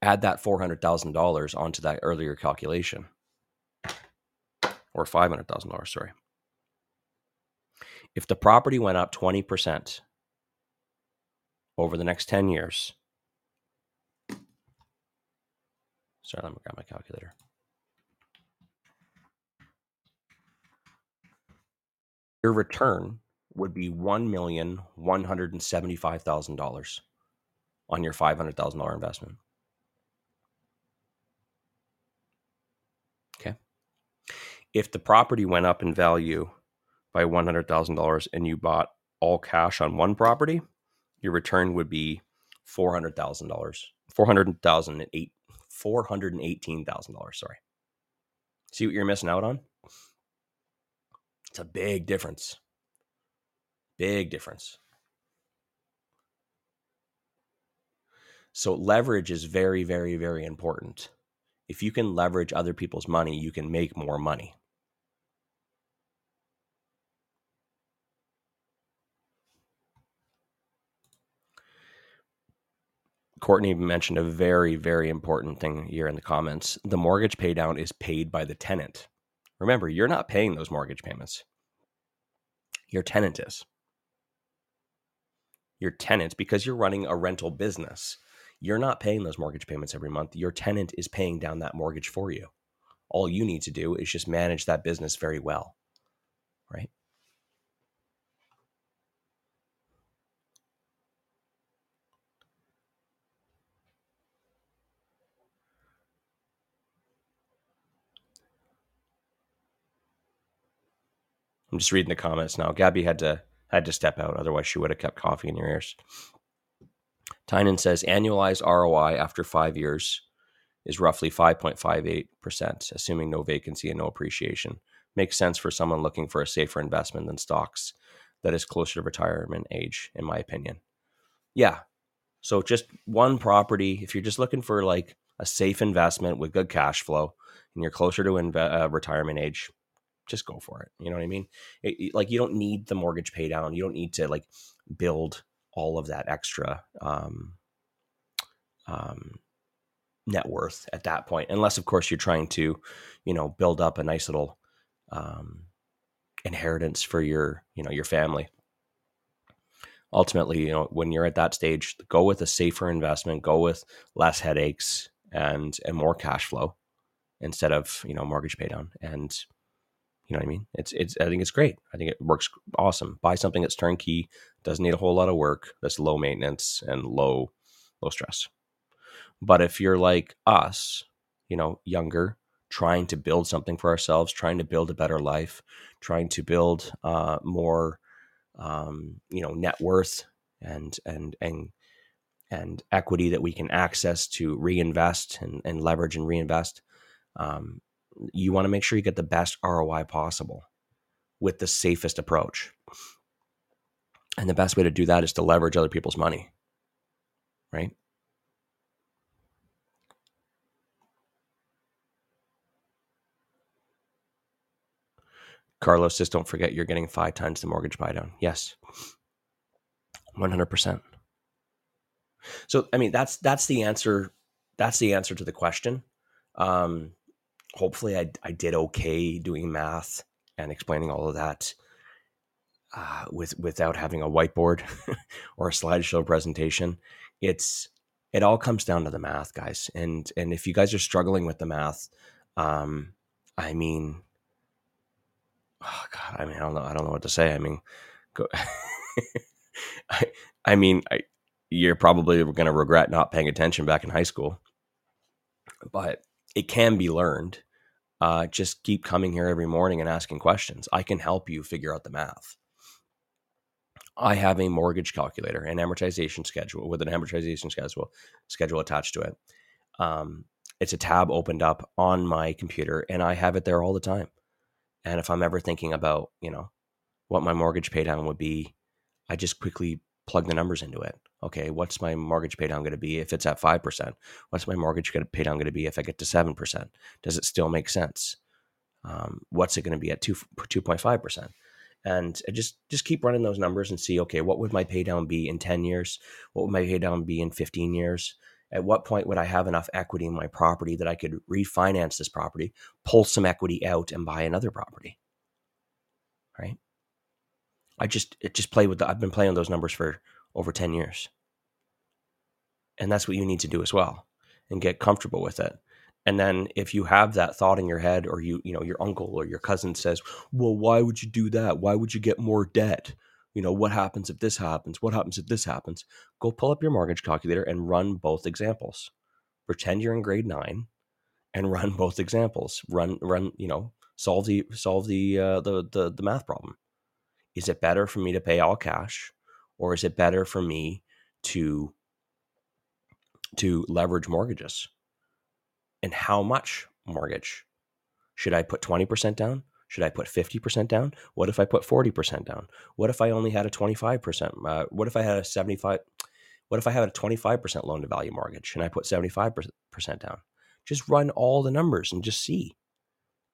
Add that $400,000 onto that earlier calculation, or $500,000, sorry. If the property went up 20% over the next 10 years, sorry, let me grab my calculator. Your return would be $1,175,000 on your $500,000 investment. Okay. If the property went up in value by $100,000 and you bought all cash on one property, your return would be $400,000. 400,008 $418,000, sorry. See what you're missing out on? It's a big difference. Big difference. So, leverage is very, very, very important. If you can leverage other people's money, you can make more money. Courtney mentioned a very, very important thing here in the comments. The mortgage paydown is paid by the tenant. Remember, you're not paying those mortgage payments. Your tenant is. Your tenant, because you're running a rental business, you're not paying those mortgage payments every month. Your tenant is paying down that mortgage for you. All you need to do is just manage that business very well, right? I'm just reading the comments now. Gabby had to had to step out, otherwise she would have kept coffee in your ears. Tynan says annualized ROI after five years is roughly 5.58%, assuming no vacancy and no appreciation. Makes sense for someone looking for a safer investment than stocks that is closer to retirement age, in my opinion. Yeah. So just one property, if you're just looking for like a safe investment with good cash flow and you're closer to inve- uh, retirement age, just go for it. You know what I mean? It, it, like you don't need the mortgage pay down. You don't need to like build all of that extra um, um, net worth at that point, unless of course you're trying to, you know, build up a nice little um, inheritance for your, you know, your family. Ultimately, you know, when you're at that stage, go with a safer investment. Go with less headaches and and more cash flow instead of you know mortgage pay down and you know what I mean? It's it's I think it's great. I think it works awesome. Buy something that's turnkey, doesn't need a whole lot of work, that's low maintenance and low low stress. But if you're like us, you know, younger, trying to build something for ourselves, trying to build a better life, trying to build uh, more, um, you know, net worth and and and and equity that we can access to reinvest and, and leverage and reinvest. Um, you want to make sure you get the best ROI possible with the safest approach. And the best way to do that is to leverage other people's money, right? Carlos says, don't forget you're getting five times the mortgage buy down. Yes. 100%. So, I mean, that's, that's the answer. That's the answer to the question. Um, hopefully I, I did okay doing math and explaining all of that uh, with without having a whiteboard or a slideshow presentation. It's it all comes down to the math, guys. And and if you guys are struggling with the math, um, I mean, oh God, I mean, I don't know, I don't know what to say. I mean, go, I, I mean, I, you're probably going to regret not paying attention back in high school, but it can be learned uh, just keep coming here every morning and asking questions. I can help you figure out the math. I have a mortgage calculator, an amortization schedule with an amortization schedule schedule attached to it. Um, it's a tab opened up on my computer, and I have it there all the time. And if I'm ever thinking about, you know, what my mortgage paydown would be, I just quickly plug the numbers into it. Okay, what's my mortgage pay down going to be if it's at 5%? What's my mortgage pay down going to be if I get to 7%? Does it still make sense? Um, what's it going to be at 2, 2.5%? And just just keep running those numbers and see, okay, what would my pay down be in 10 years? What would my pay down be in 15 years? At what point would I have enough equity in my property that I could refinance this property, pull some equity out, and buy another property? Right? I just it just play with the, I've been playing those numbers for over 10 years. And that's what you need to do as well and get comfortable with it. And then if you have that thought in your head or you, you know, your uncle or your cousin says, "Well, why would you do that? Why would you get more debt?" You know, what happens if this happens? What happens if this happens? Go pull up your mortgage calculator and run both examples. Pretend you're in grade 9 and run both examples. Run run, you know, solve the solve the uh, the the the math problem. Is it better for me to pay all cash or is it better for me to to leverage mortgages? And how much mortgage? Should I put 20% down? Should I put 50% down? What if I put 40% down? What if I only had a 25%? Uh, what if I had a 75 what if I had a 25% loan to value mortgage and I put 75% down? Just run all the numbers and just see.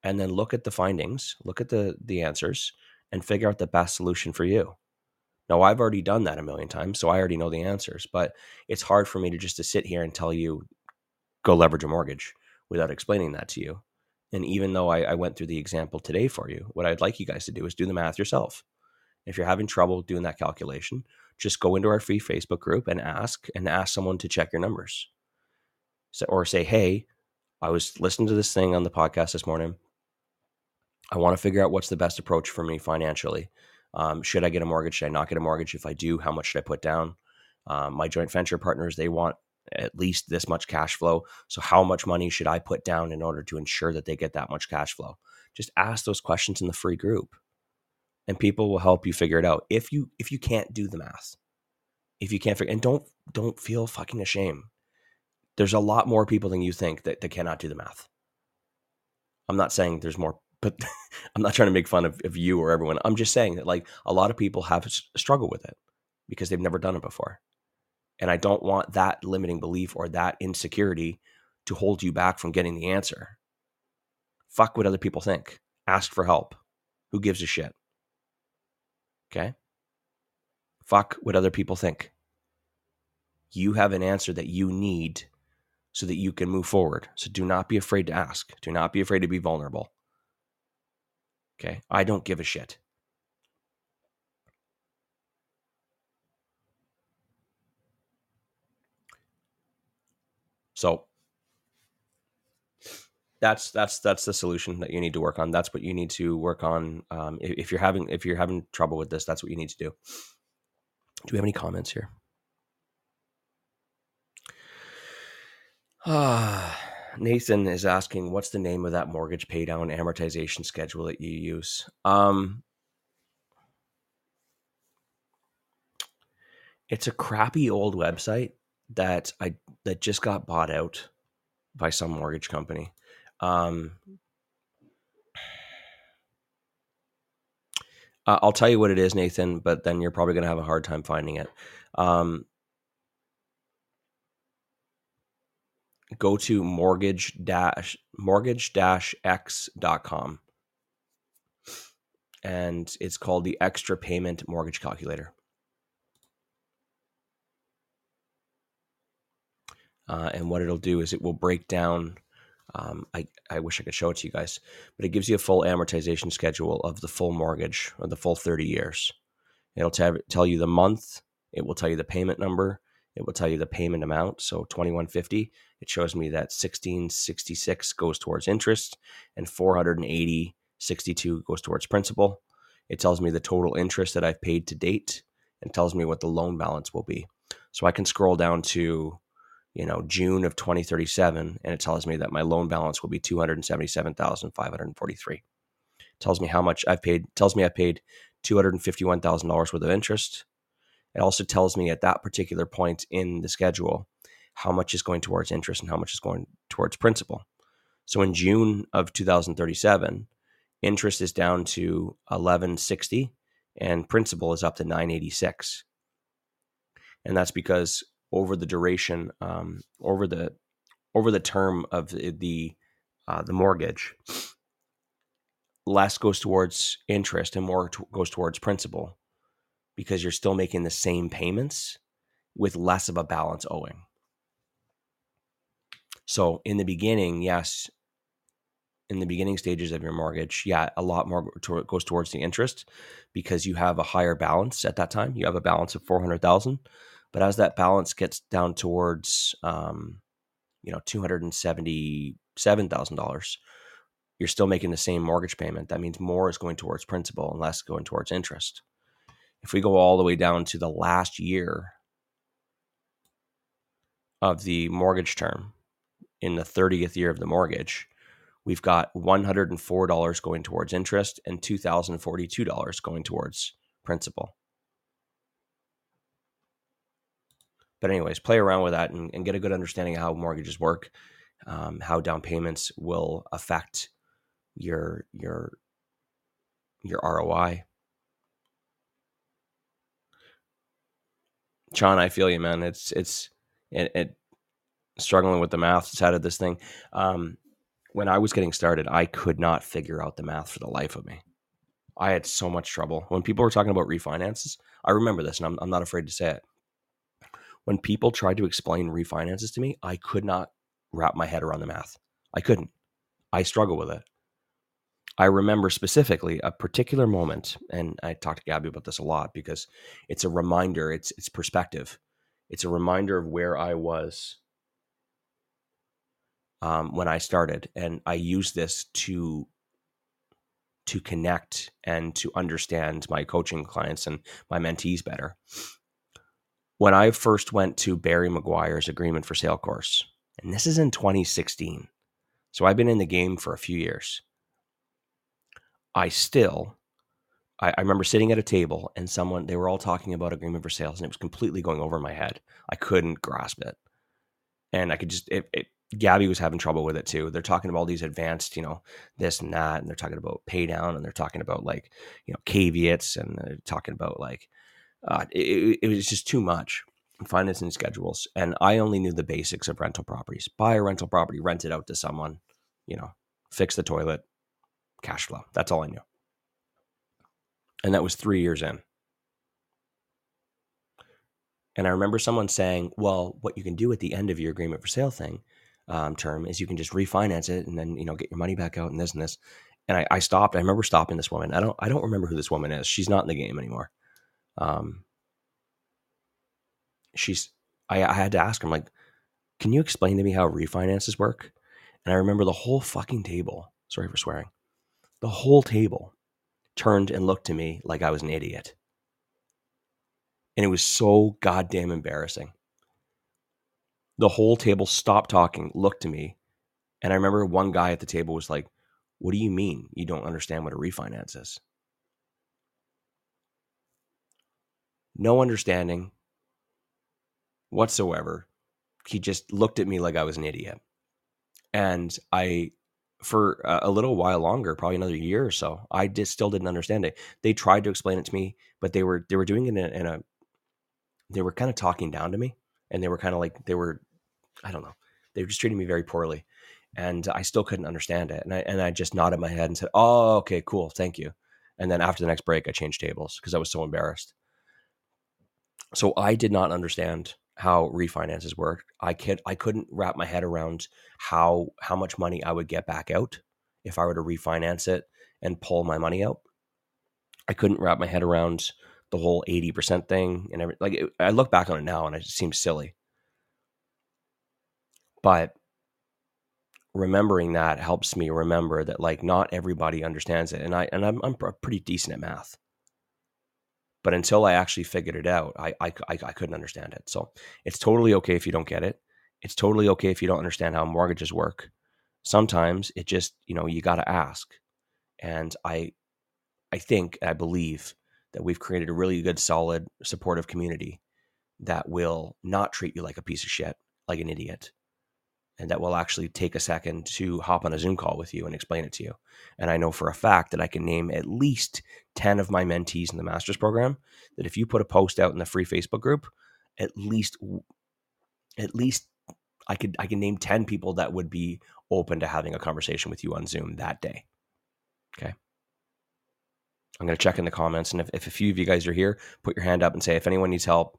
And then look at the findings, look at the the answers and figure out the best solution for you. Now, I've already done that a million times, so I already know the answers, but it's hard for me to just to sit here and tell you, go leverage a mortgage without explaining that to you. And even though I, I went through the example today for you, what I'd like you guys to do is do the math yourself. If you're having trouble doing that calculation, just go into our free Facebook group and ask and ask someone to check your numbers. So, or say, hey, I was listening to this thing on the podcast this morning. I want to figure out what's the best approach for me financially. Um, should I get a mortgage? Should I not get a mortgage? If I do, how much should I put down? Um, my joint venture partners, they want at least this much cash flow. So, how much money should I put down in order to ensure that they get that much cash flow? Just ask those questions in the free group, and people will help you figure it out. If you if you can't do the math, if you can't figure, and don't don't feel fucking ashamed. There's a lot more people than you think that, that cannot do the math. I'm not saying there's more but I'm not trying to make fun of, of you or everyone. I'm just saying that like a lot of people have struggled with it because they've never done it before. And I don't want that limiting belief or that insecurity to hold you back from getting the answer. Fuck what other people think. Ask for help. Who gives a shit? Okay? Fuck what other people think. You have an answer that you need so that you can move forward. So do not be afraid to ask. Do not be afraid to be vulnerable. Okay. I don't give a shit. So that's that's that's the solution that you need to work on. That's what you need to work on. Um, if, if you're having if you're having trouble with this, that's what you need to do. Do we have any comments here? Ah. Nathan is asking, what's the name of that mortgage paydown amortization schedule that you use? Um, it's a crappy old website that I that just got bought out by some mortgage company. Um, I'll tell you what it is, Nathan, but then you're probably going to have a hard time finding it. Um, go to mortgage dash mortgage dash x.com and it's called the extra payment mortgage calculator uh, and what it'll do is it will break down um, I, I wish I could show it to you guys, but it gives you a full amortization schedule of the full mortgage or the full 30 years. It'll t- tell you the month, it will tell you the payment number, it will tell you the payment amount. So 2150, it shows me that 1666 goes towards interest and 480.62 goes towards principal. It tells me the total interest that I've paid to date and tells me what the loan balance will be. So I can scroll down to, you know, June of 2037 and it tells me that my loan balance will be 277,543. Tells me how much I've paid, tells me I paid $251,000 worth of interest it also tells me at that particular point in the schedule how much is going towards interest and how much is going towards principal. So in June of 2037, interest is down to 1160 and principal is up to 986. and that's because over the duration, um, over the over the term of the uh, the mortgage, less goes towards interest and more goes towards principal because you're still making the same payments with less of a balance owing. So in the beginning, yes, in the beginning stages of your mortgage, yeah, a lot more to, goes towards the interest because you have a higher balance at that time. You have a balance of 400,000. But as that balance gets down towards, um, you know, $277,000, you're still making the same mortgage payment. That means more is going towards principal and less going towards interest. If we go all the way down to the last year of the mortgage term, in the 30th year of the mortgage, we've got $104 going towards interest and $2,042 going towards principal. But, anyways, play around with that and, and get a good understanding of how mortgages work, um, how down payments will affect your your your ROI. Sean, I feel you, man. It's it's it, it struggling with the math side of this thing. Um, when I was getting started, I could not figure out the math for the life of me. I had so much trouble. When people were talking about refinances, I remember this and I'm, I'm not afraid to say it. When people tried to explain refinances to me, I could not wrap my head around the math. I couldn't. I struggle with it. I remember specifically a particular moment, and I talked to Gabby about this a lot because it's a reminder, it's it's perspective. It's a reminder of where I was um, when I started, and I use this to to connect and to understand my coaching clients and my mentees better. When I first went to Barry McGuire's agreement for sale course, and this is in 2016, so I've been in the game for a few years. I still, I, I remember sitting at a table and someone they were all talking about agreement for sales, and it was completely going over my head. I couldn't grasp it, and I could just it, it Gabby was having trouble with it too. They're talking about all these advanced, you know, this and that, and they're talking about pay down, and they're talking about like, you know, caveats, and they're talking about like, uh, it, it was just too much financing schedules, and I only knew the basics of rental properties. Buy a rental property, rent it out to someone, you know, fix the toilet, cash flow. That's all I knew, and that was three years in. And I remember someone saying, "Well, what you can do at the end of your agreement for sale thing." um, term is you can just refinance it and then you know get your money back out and this and this. And I, I stopped. I remember stopping this woman. I don't I don't remember who this woman is. She's not in the game anymore. Um, she's I, I had to ask her. I'm like, can you explain to me how refinances work? And I remember the whole fucking table. Sorry for swearing. The whole table turned and looked to me like I was an idiot. And it was so goddamn embarrassing the whole table stopped talking, looked to me. And I remember one guy at the table was like, What do you mean you don't understand what a refinance is? No understanding whatsoever. He just looked at me like I was an idiot. And I, for a little while longer, probably another year or so, I just still didn't understand it. They tried to explain it to me, but they were they were doing it in a, in a they were kind of talking down to me and they were kind of like they were I don't know they were just treating me very poorly and I still couldn't understand it and I and I just nodded my head and said oh okay cool thank you and then after the next break I changed tables because I was so embarrassed so I did not understand how refinances work I could I couldn't wrap my head around how how much money I would get back out if I were to refinance it and pull my money out I couldn't wrap my head around the whole 80% thing and every, like it, I look back on it now and it seems silly. But remembering that helps me remember that like not everybody understands it and I and I'm I'm pretty decent at math. But until I actually figured it out, I, I, I, I couldn't understand it. So it's totally okay if you don't get it. It's totally okay if you don't understand how mortgages work. Sometimes it just, you know, you got to ask. And I I think, I believe that we've created a really good, solid, supportive community that will not treat you like a piece of shit, like an idiot, and that will actually take a second to hop on a Zoom call with you and explain it to you. And I know for a fact that I can name at least 10 of my mentees in the master's program that if you put a post out in the free Facebook group, at least at least I could I can name 10 people that would be open to having a conversation with you on Zoom that day. Okay. I'm going to check in the comments. And if, if a few of you guys are here, put your hand up and say, if anyone needs help,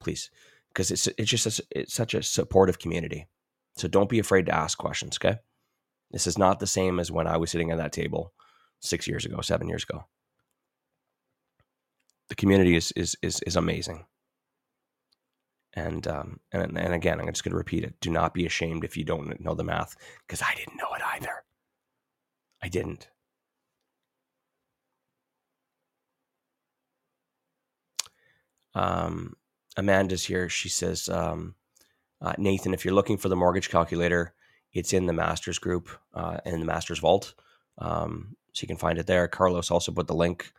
please. Because it's, it's just a, it's such a supportive community. So don't be afraid to ask questions. Okay. This is not the same as when I was sitting at that table six years ago, seven years ago. The community is, is, is, is amazing. And, um, and, and again, I'm just going to repeat it. Do not be ashamed if you don't know the math because I didn't know it either. I didn't. Um, Amanda's here. She says, um, uh, Nathan, if you're looking for the mortgage calculator, it's in the master's group uh, in the master's vault. Um, so you can find it there. Carlos also put the link.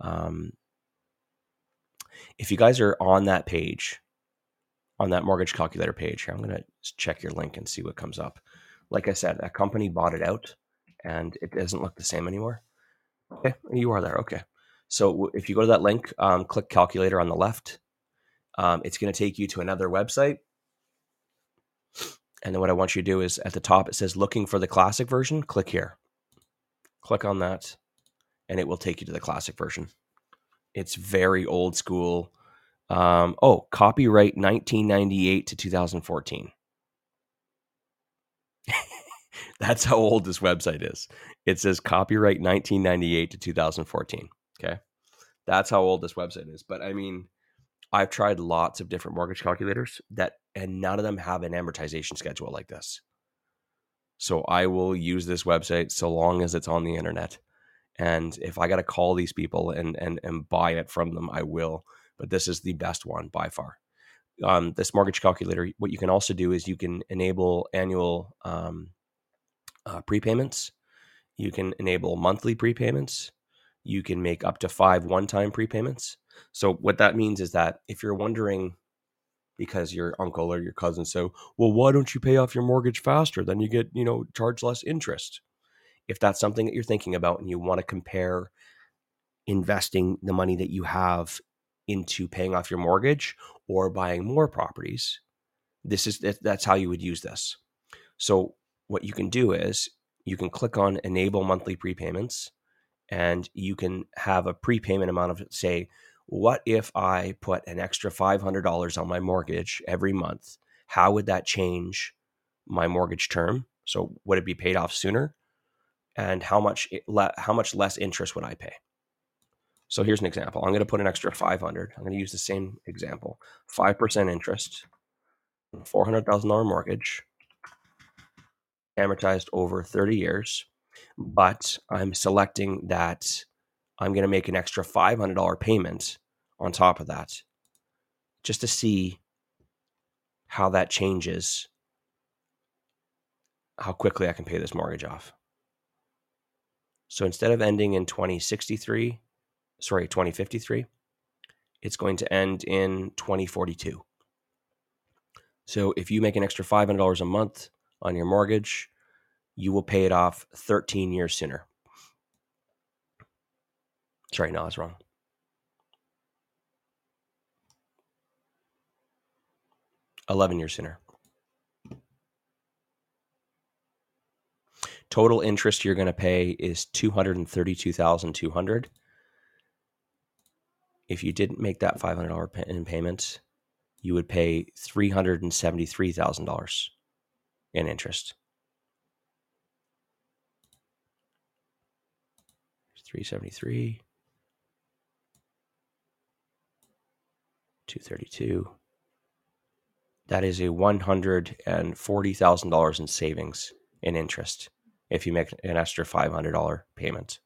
Um, if you guys are on that page, on that mortgage calculator page here, I'm going to check your link and see what comes up. Like I said, a company bought it out and it doesn't look the same anymore. Okay, you are there. Okay. So if you go to that link, um, click calculator on the left. Um, it's going to take you to another website. And then what I want you to do is at the top, it says looking for the classic version. Click here. Click on that, and it will take you to the classic version. It's very old school. Um, oh, copyright 1998 to 2014. That's how old this website is. It says copyright 1998 to 2014. Okay. That's how old this website is. But I mean, I've tried lots of different mortgage calculators that, and none of them have an amortization schedule like this. So I will use this website so long as it's on the internet. And if I got to call these people and, and, and buy it from them, I will. But this is the best one by far. Um, this mortgage calculator, what you can also do is you can enable annual um, uh, prepayments. You can enable monthly prepayments you can make up to five one time prepayments. So, what that means is that if you're wondering, because your uncle or your cousin say, well, why don't you pay off your mortgage faster? Then you get, you know, charge less interest. If that's something that you're thinking about and you want to compare investing the money that you have into paying off your mortgage or buying more properties, this is that's how you would use this. So, what you can do is you can click on enable monthly prepayments and you can have a prepayment amount of say what if i put an extra $500 on my mortgage every month? How would that change my mortgage term? So would it be paid off sooner? And how much how much less interest would i pay? So here's an example. I'm going to put an extra 500 i'm going to use the same example. 5% interest $400000 mortgage amortized over 30 years but I'm selecting that I'm going to make an extra $500 payment on top of that just to see how that changes how quickly I can pay this mortgage off. So instead of ending in 2063, sorry, 2053, it's going to end in 2042. So if you make an extra $500 a month on your mortgage, you will pay it off 13 years sooner. Sorry, no, I was wrong. Eleven years sooner. Total interest you're going to pay is two hundred and thirty-two thousand two hundred. If you didn't make that five hundred dollar in payments, you would pay three hundred and seventy-three thousand dollars in interest. 373 232 that is a $140,000 in savings in interest if you make an extra $500 payment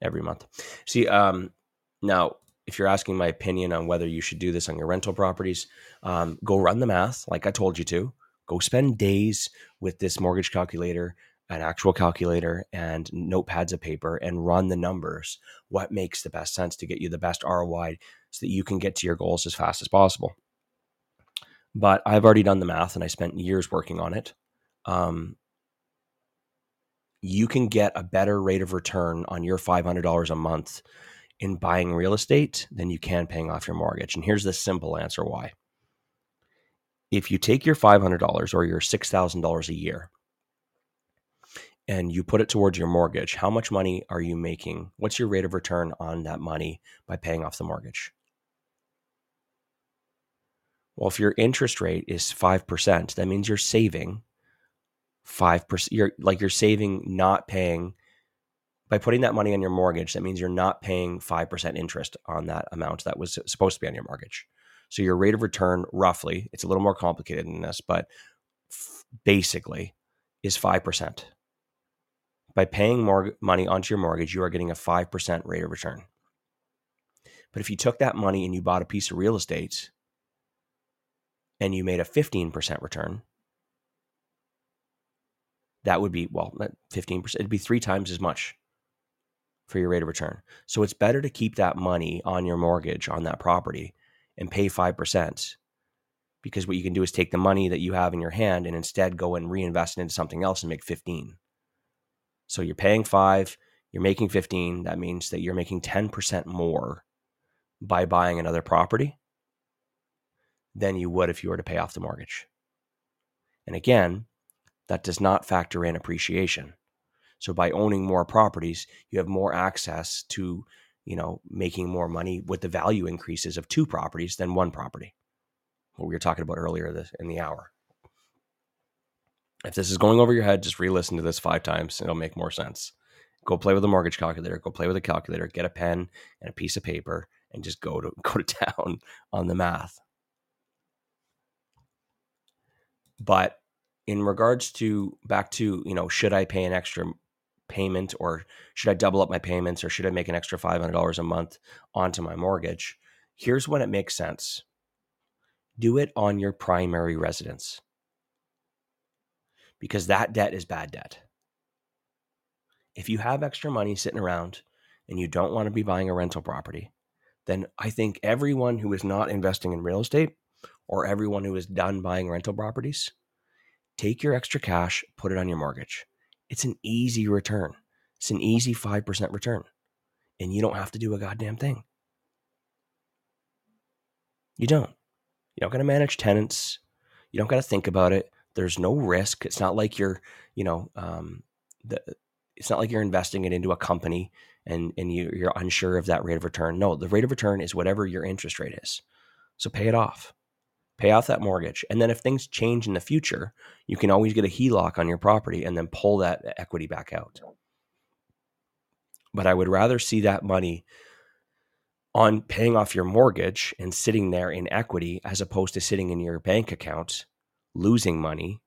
every month. See, um, now, if you're asking my opinion on whether you should do this on your rental properties, um, go run the math like I told you to. Go spend days with this mortgage calculator an actual calculator and notepads of paper and run the numbers. What makes the best sense to get you the best ROI so that you can get to your goals as fast as possible? But I've already done the math and I spent years working on it. Um, you can get a better rate of return on your $500 a month in buying real estate than you can paying off your mortgage. And here's the simple answer why. If you take your $500 or your $6,000 a year and you put it towards your mortgage, how much money are you making? What's your rate of return on that money by paying off the mortgage? Well, if your interest rate is 5%, that means you're saving 5%. You're like you're saving not paying by putting that money on your mortgage. That means you're not paying 5% interest on that amount that was supposed to be on your mortgage. So your rate of return, roughly, it's a little more complicated than this, but basically is 5%. By paying more money onto your mortgage, you are getting a 5% rate of return. But if you took that money and you bought a piece of real estate and you made a 15% return, that would be, well, 15%, it'd be three times as much for your rate of return. So it's better to keep that money on your mortgage on that property and pay 5% because what you can do is take the money that you have in your hand and instead go and reinvest it into something else and make 15. So you're paying 5, you're making 15, that means that you're making 10% more by buying another property than you would if you were to pay off the mortgage. And again, that does not factor in appreciation. So by owning more properties, you have more access to, you know, making more money with the value increases of two properties than one property. What we were talking about earlier in the hour. If this is going over your head, just re-listen to this five times. It'll make more sense. Go play with a mortgage calculator. Go play with a calculator. Get a pen and a piece of paper, and just go to go to town on the math. But in regards to back to you know, should I pay an extra payment or should I double up my payments or should I make an extra $500 a month onto my mortgage? Here's when it makes sense do it on your primary residence because that debt is bad debt. If you have extra money sitting around and you don't want to be buying a rental property, then I think everyone who is not investing in real estate or everyone who is done buying rental properties, take your extra cash, put it on your mortgage. It's an easy return. It's an easy 5% return. And you don't have to do a goddamn thing. You don't. You don't got to manage tenants. You don't got to think about it. There's no risk. It's not like you're, you know, um, the, it's not like you're investing it into a company and and you, you're unsure of that rate of return. No, the rate of return is whatever your interest rate is. So pay it off pay off that mortgage. And then if things change in the future, you can always get a HELOC on your property and then pull that equity back out. But I would rather see that money on paying off your mortgage and sitting there in equity as opposed to sitting in your bank account losing money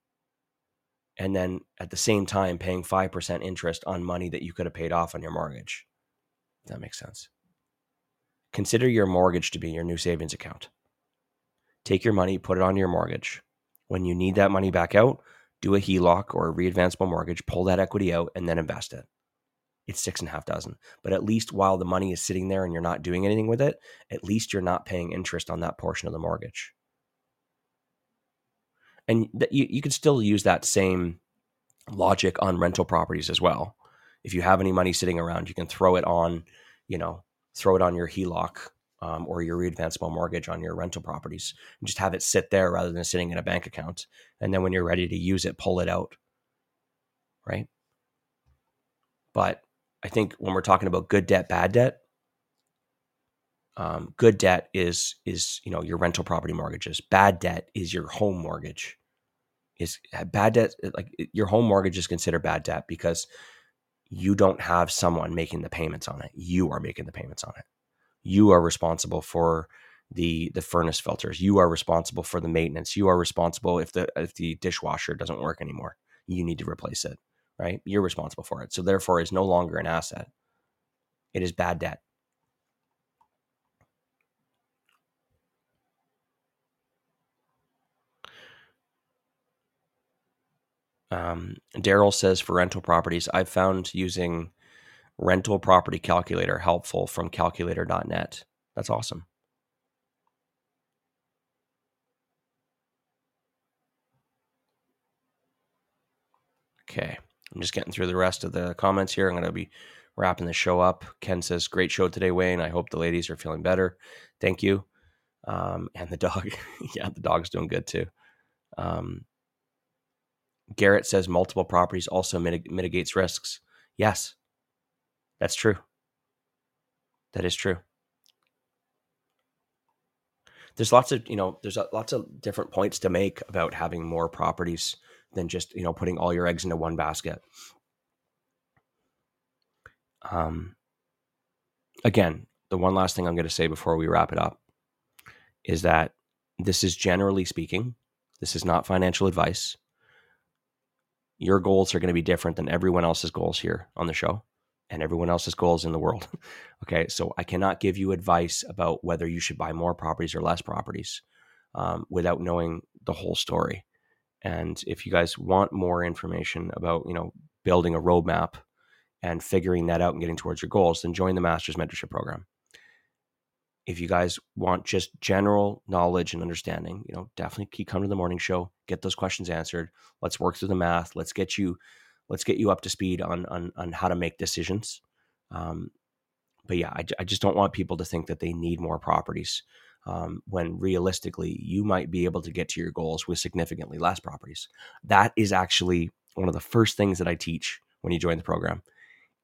and then at the same time paying 5% interest on money that you could have paid off on your mortgage. If that makes sense. Consider your mortgage to be your new savings account take your money, put it on your mortgage. When you need that money back out, do a HELOC or a readvanceable mortgage, pull that equity out, and then invest it. It's six and a half dozen. But at least while the money is sitting there and you're not doing anything with it, at least you're not paying interest on that portion of the mortgage. And th- you, you can still use that same logic on rental properties as well. If you have any money sitting around, you can throw it on, you know, throw it on your HELOC um, or your readvanceable mortgage on your rental properties and just have it sit there rather than sitting in a bank account. And then when you're ready to use it, pull it out. Right. But I think when we're talking about good debt, bad debt, um, good debt is is you know your rental property mortgages. Bad debt is your home mortgage. Is bad debt like your home mortgage is considered bad debt because you don't have someone making the payments on it. You are making the payments on it. You are responsible for the the furnace filters. You are responsible for the maintenance. You are responsible if the if the dishwasher doesn't work anymore you need to replace it right? You're responsible for it. So therefore is no longer an asset. It is bad debt um, daryl says for rental properties i've found using rental property calculator helpful from calculator.net. That's awesome. Okay. I'm just getting through the rest of the comments here. I'm going to be wrapping the show up. Ken says, Great show today, Wayne. I hope the ladies are feeling better. Thank you. Um, and the dog, yeah, the dog's doing good too. Um, Garrett says multiple properties also mitig- mitigates risks. Yes, that's true. That is true. There's lots of, you know, there's lots of different points to make about having more properties than just, you know, putting all your eggs into one basket. Um, again, the one last thing I'm going to say before we wrap it up is that this is generally speaking, this is not financial advice. Your goals are going to be different than everyone else's goals here on the show and everyone else's goals in the world. okay, so I cannot give you advice about whether you should buy more properties or less properties um, without knowing the whole story. And if you guys want more information about, you know, building a roadmap and figuring that out and getting towards your goals, then join the Masters Mentorship Program. If you guys want just general knowledge and understanding, you know, definitely keep coming to the morning show, get those questions answered. Let's work through the math. Let's get you, let's get you up to speed on on, on how to make decisions. Um, but yeah, I, I just don't want people to think that they need more properties um, when realistically you might be able to get to your goals with significantly less properties. That is actually one of the first things that I teach when you join the program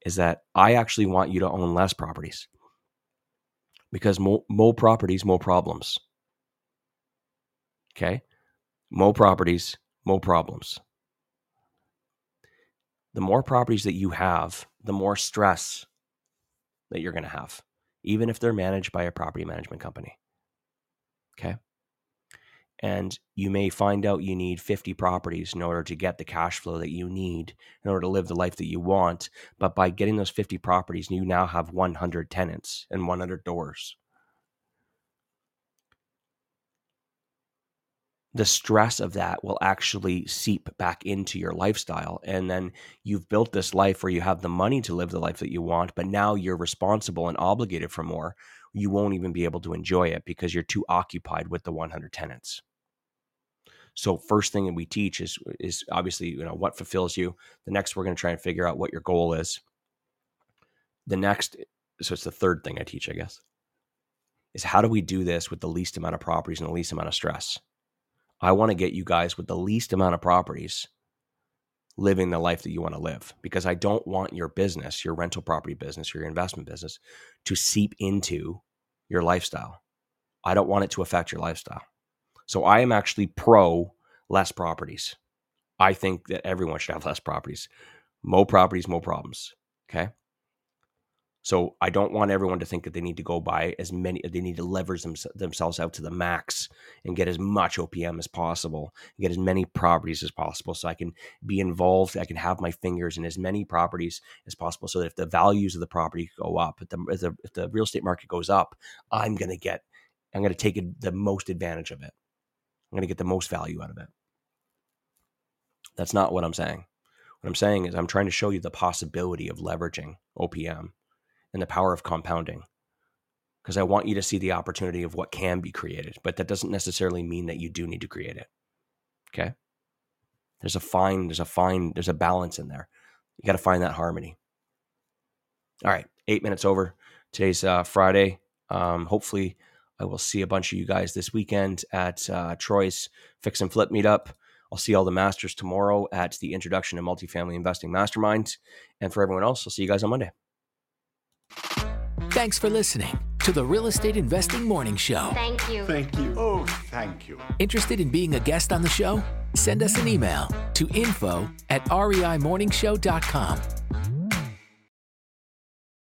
is that I actually want you to own less properties because more, more properties, more problems. Okay. More properties, more problems. The more properties that you have, the more stress that you're going to have, even if they're managed by a property management company. Okay and you may find out you need 50 properties in order to get the cash flow that you need in order to live the life that you want but by getting those 50 properties you now have 100 tenants and 100 doors. The stress of that will actually seep back into your lifestyle and then you've built this life where you have the money to live the life that you want but now you're responsible and obligated for more. You won't even be able to enjoy it because you're too occupied with the 100 tenants so first thing that we teach is is obviously you know what fulfills you. The next we're going to try and figure out what your goal is. The next, so it's the third thing I teach, I guess, is how do we do this with the least amount of properties and the least amount of stress. I want to get you guys with the least amount of properties living the life that you want to live because I don't want your business, your rental property business, your investment business to seep into your lifestyle. I don't want it to affect your lifestyle. So I am actually pro less properties. I think that everyone should have less properties. More properties, more problems. Okay. So I don't want everyone to think that they need to go buy as many, they need to leverage them, themselves out to the max and get as much OPM as possible, get as many properties as possible. So I can be involved, I can have my fingers in as many properties as possible. So that if the values of the property go up, if the, if the, if the real estate market goes up, I'm going to get, I'm going to take the most advantage of it. I'm going to get the most value out of it. That's not what I'm saying. What I'm saying is I'm trying to show you the possibility of leveraging OPM and the power of compounding because I want you to see the opportunity of what can be created, but that doesn't necessarily mean that you do need to create it. Okay? There's a fine, there's a fine, there's a balance in there. You got to find that harmony. All right, eight minutes over. Today's uh, Friday. Um, hopefully, I will see a bunch of you guys this weekend at uh, Troy's Fix and Flip meetup. I'll see all the masters tomorrow at the Introduction to Multifamily Investing Mastermind. And for everyone else, I'll see you guys on Monday.
Thanks for listening to the Real Estate Investing Morning Show.
Thank you.
Thank you. Oh, thank you.
Interested in being a guest on the show? Send us an email to info at reimorningshow.com.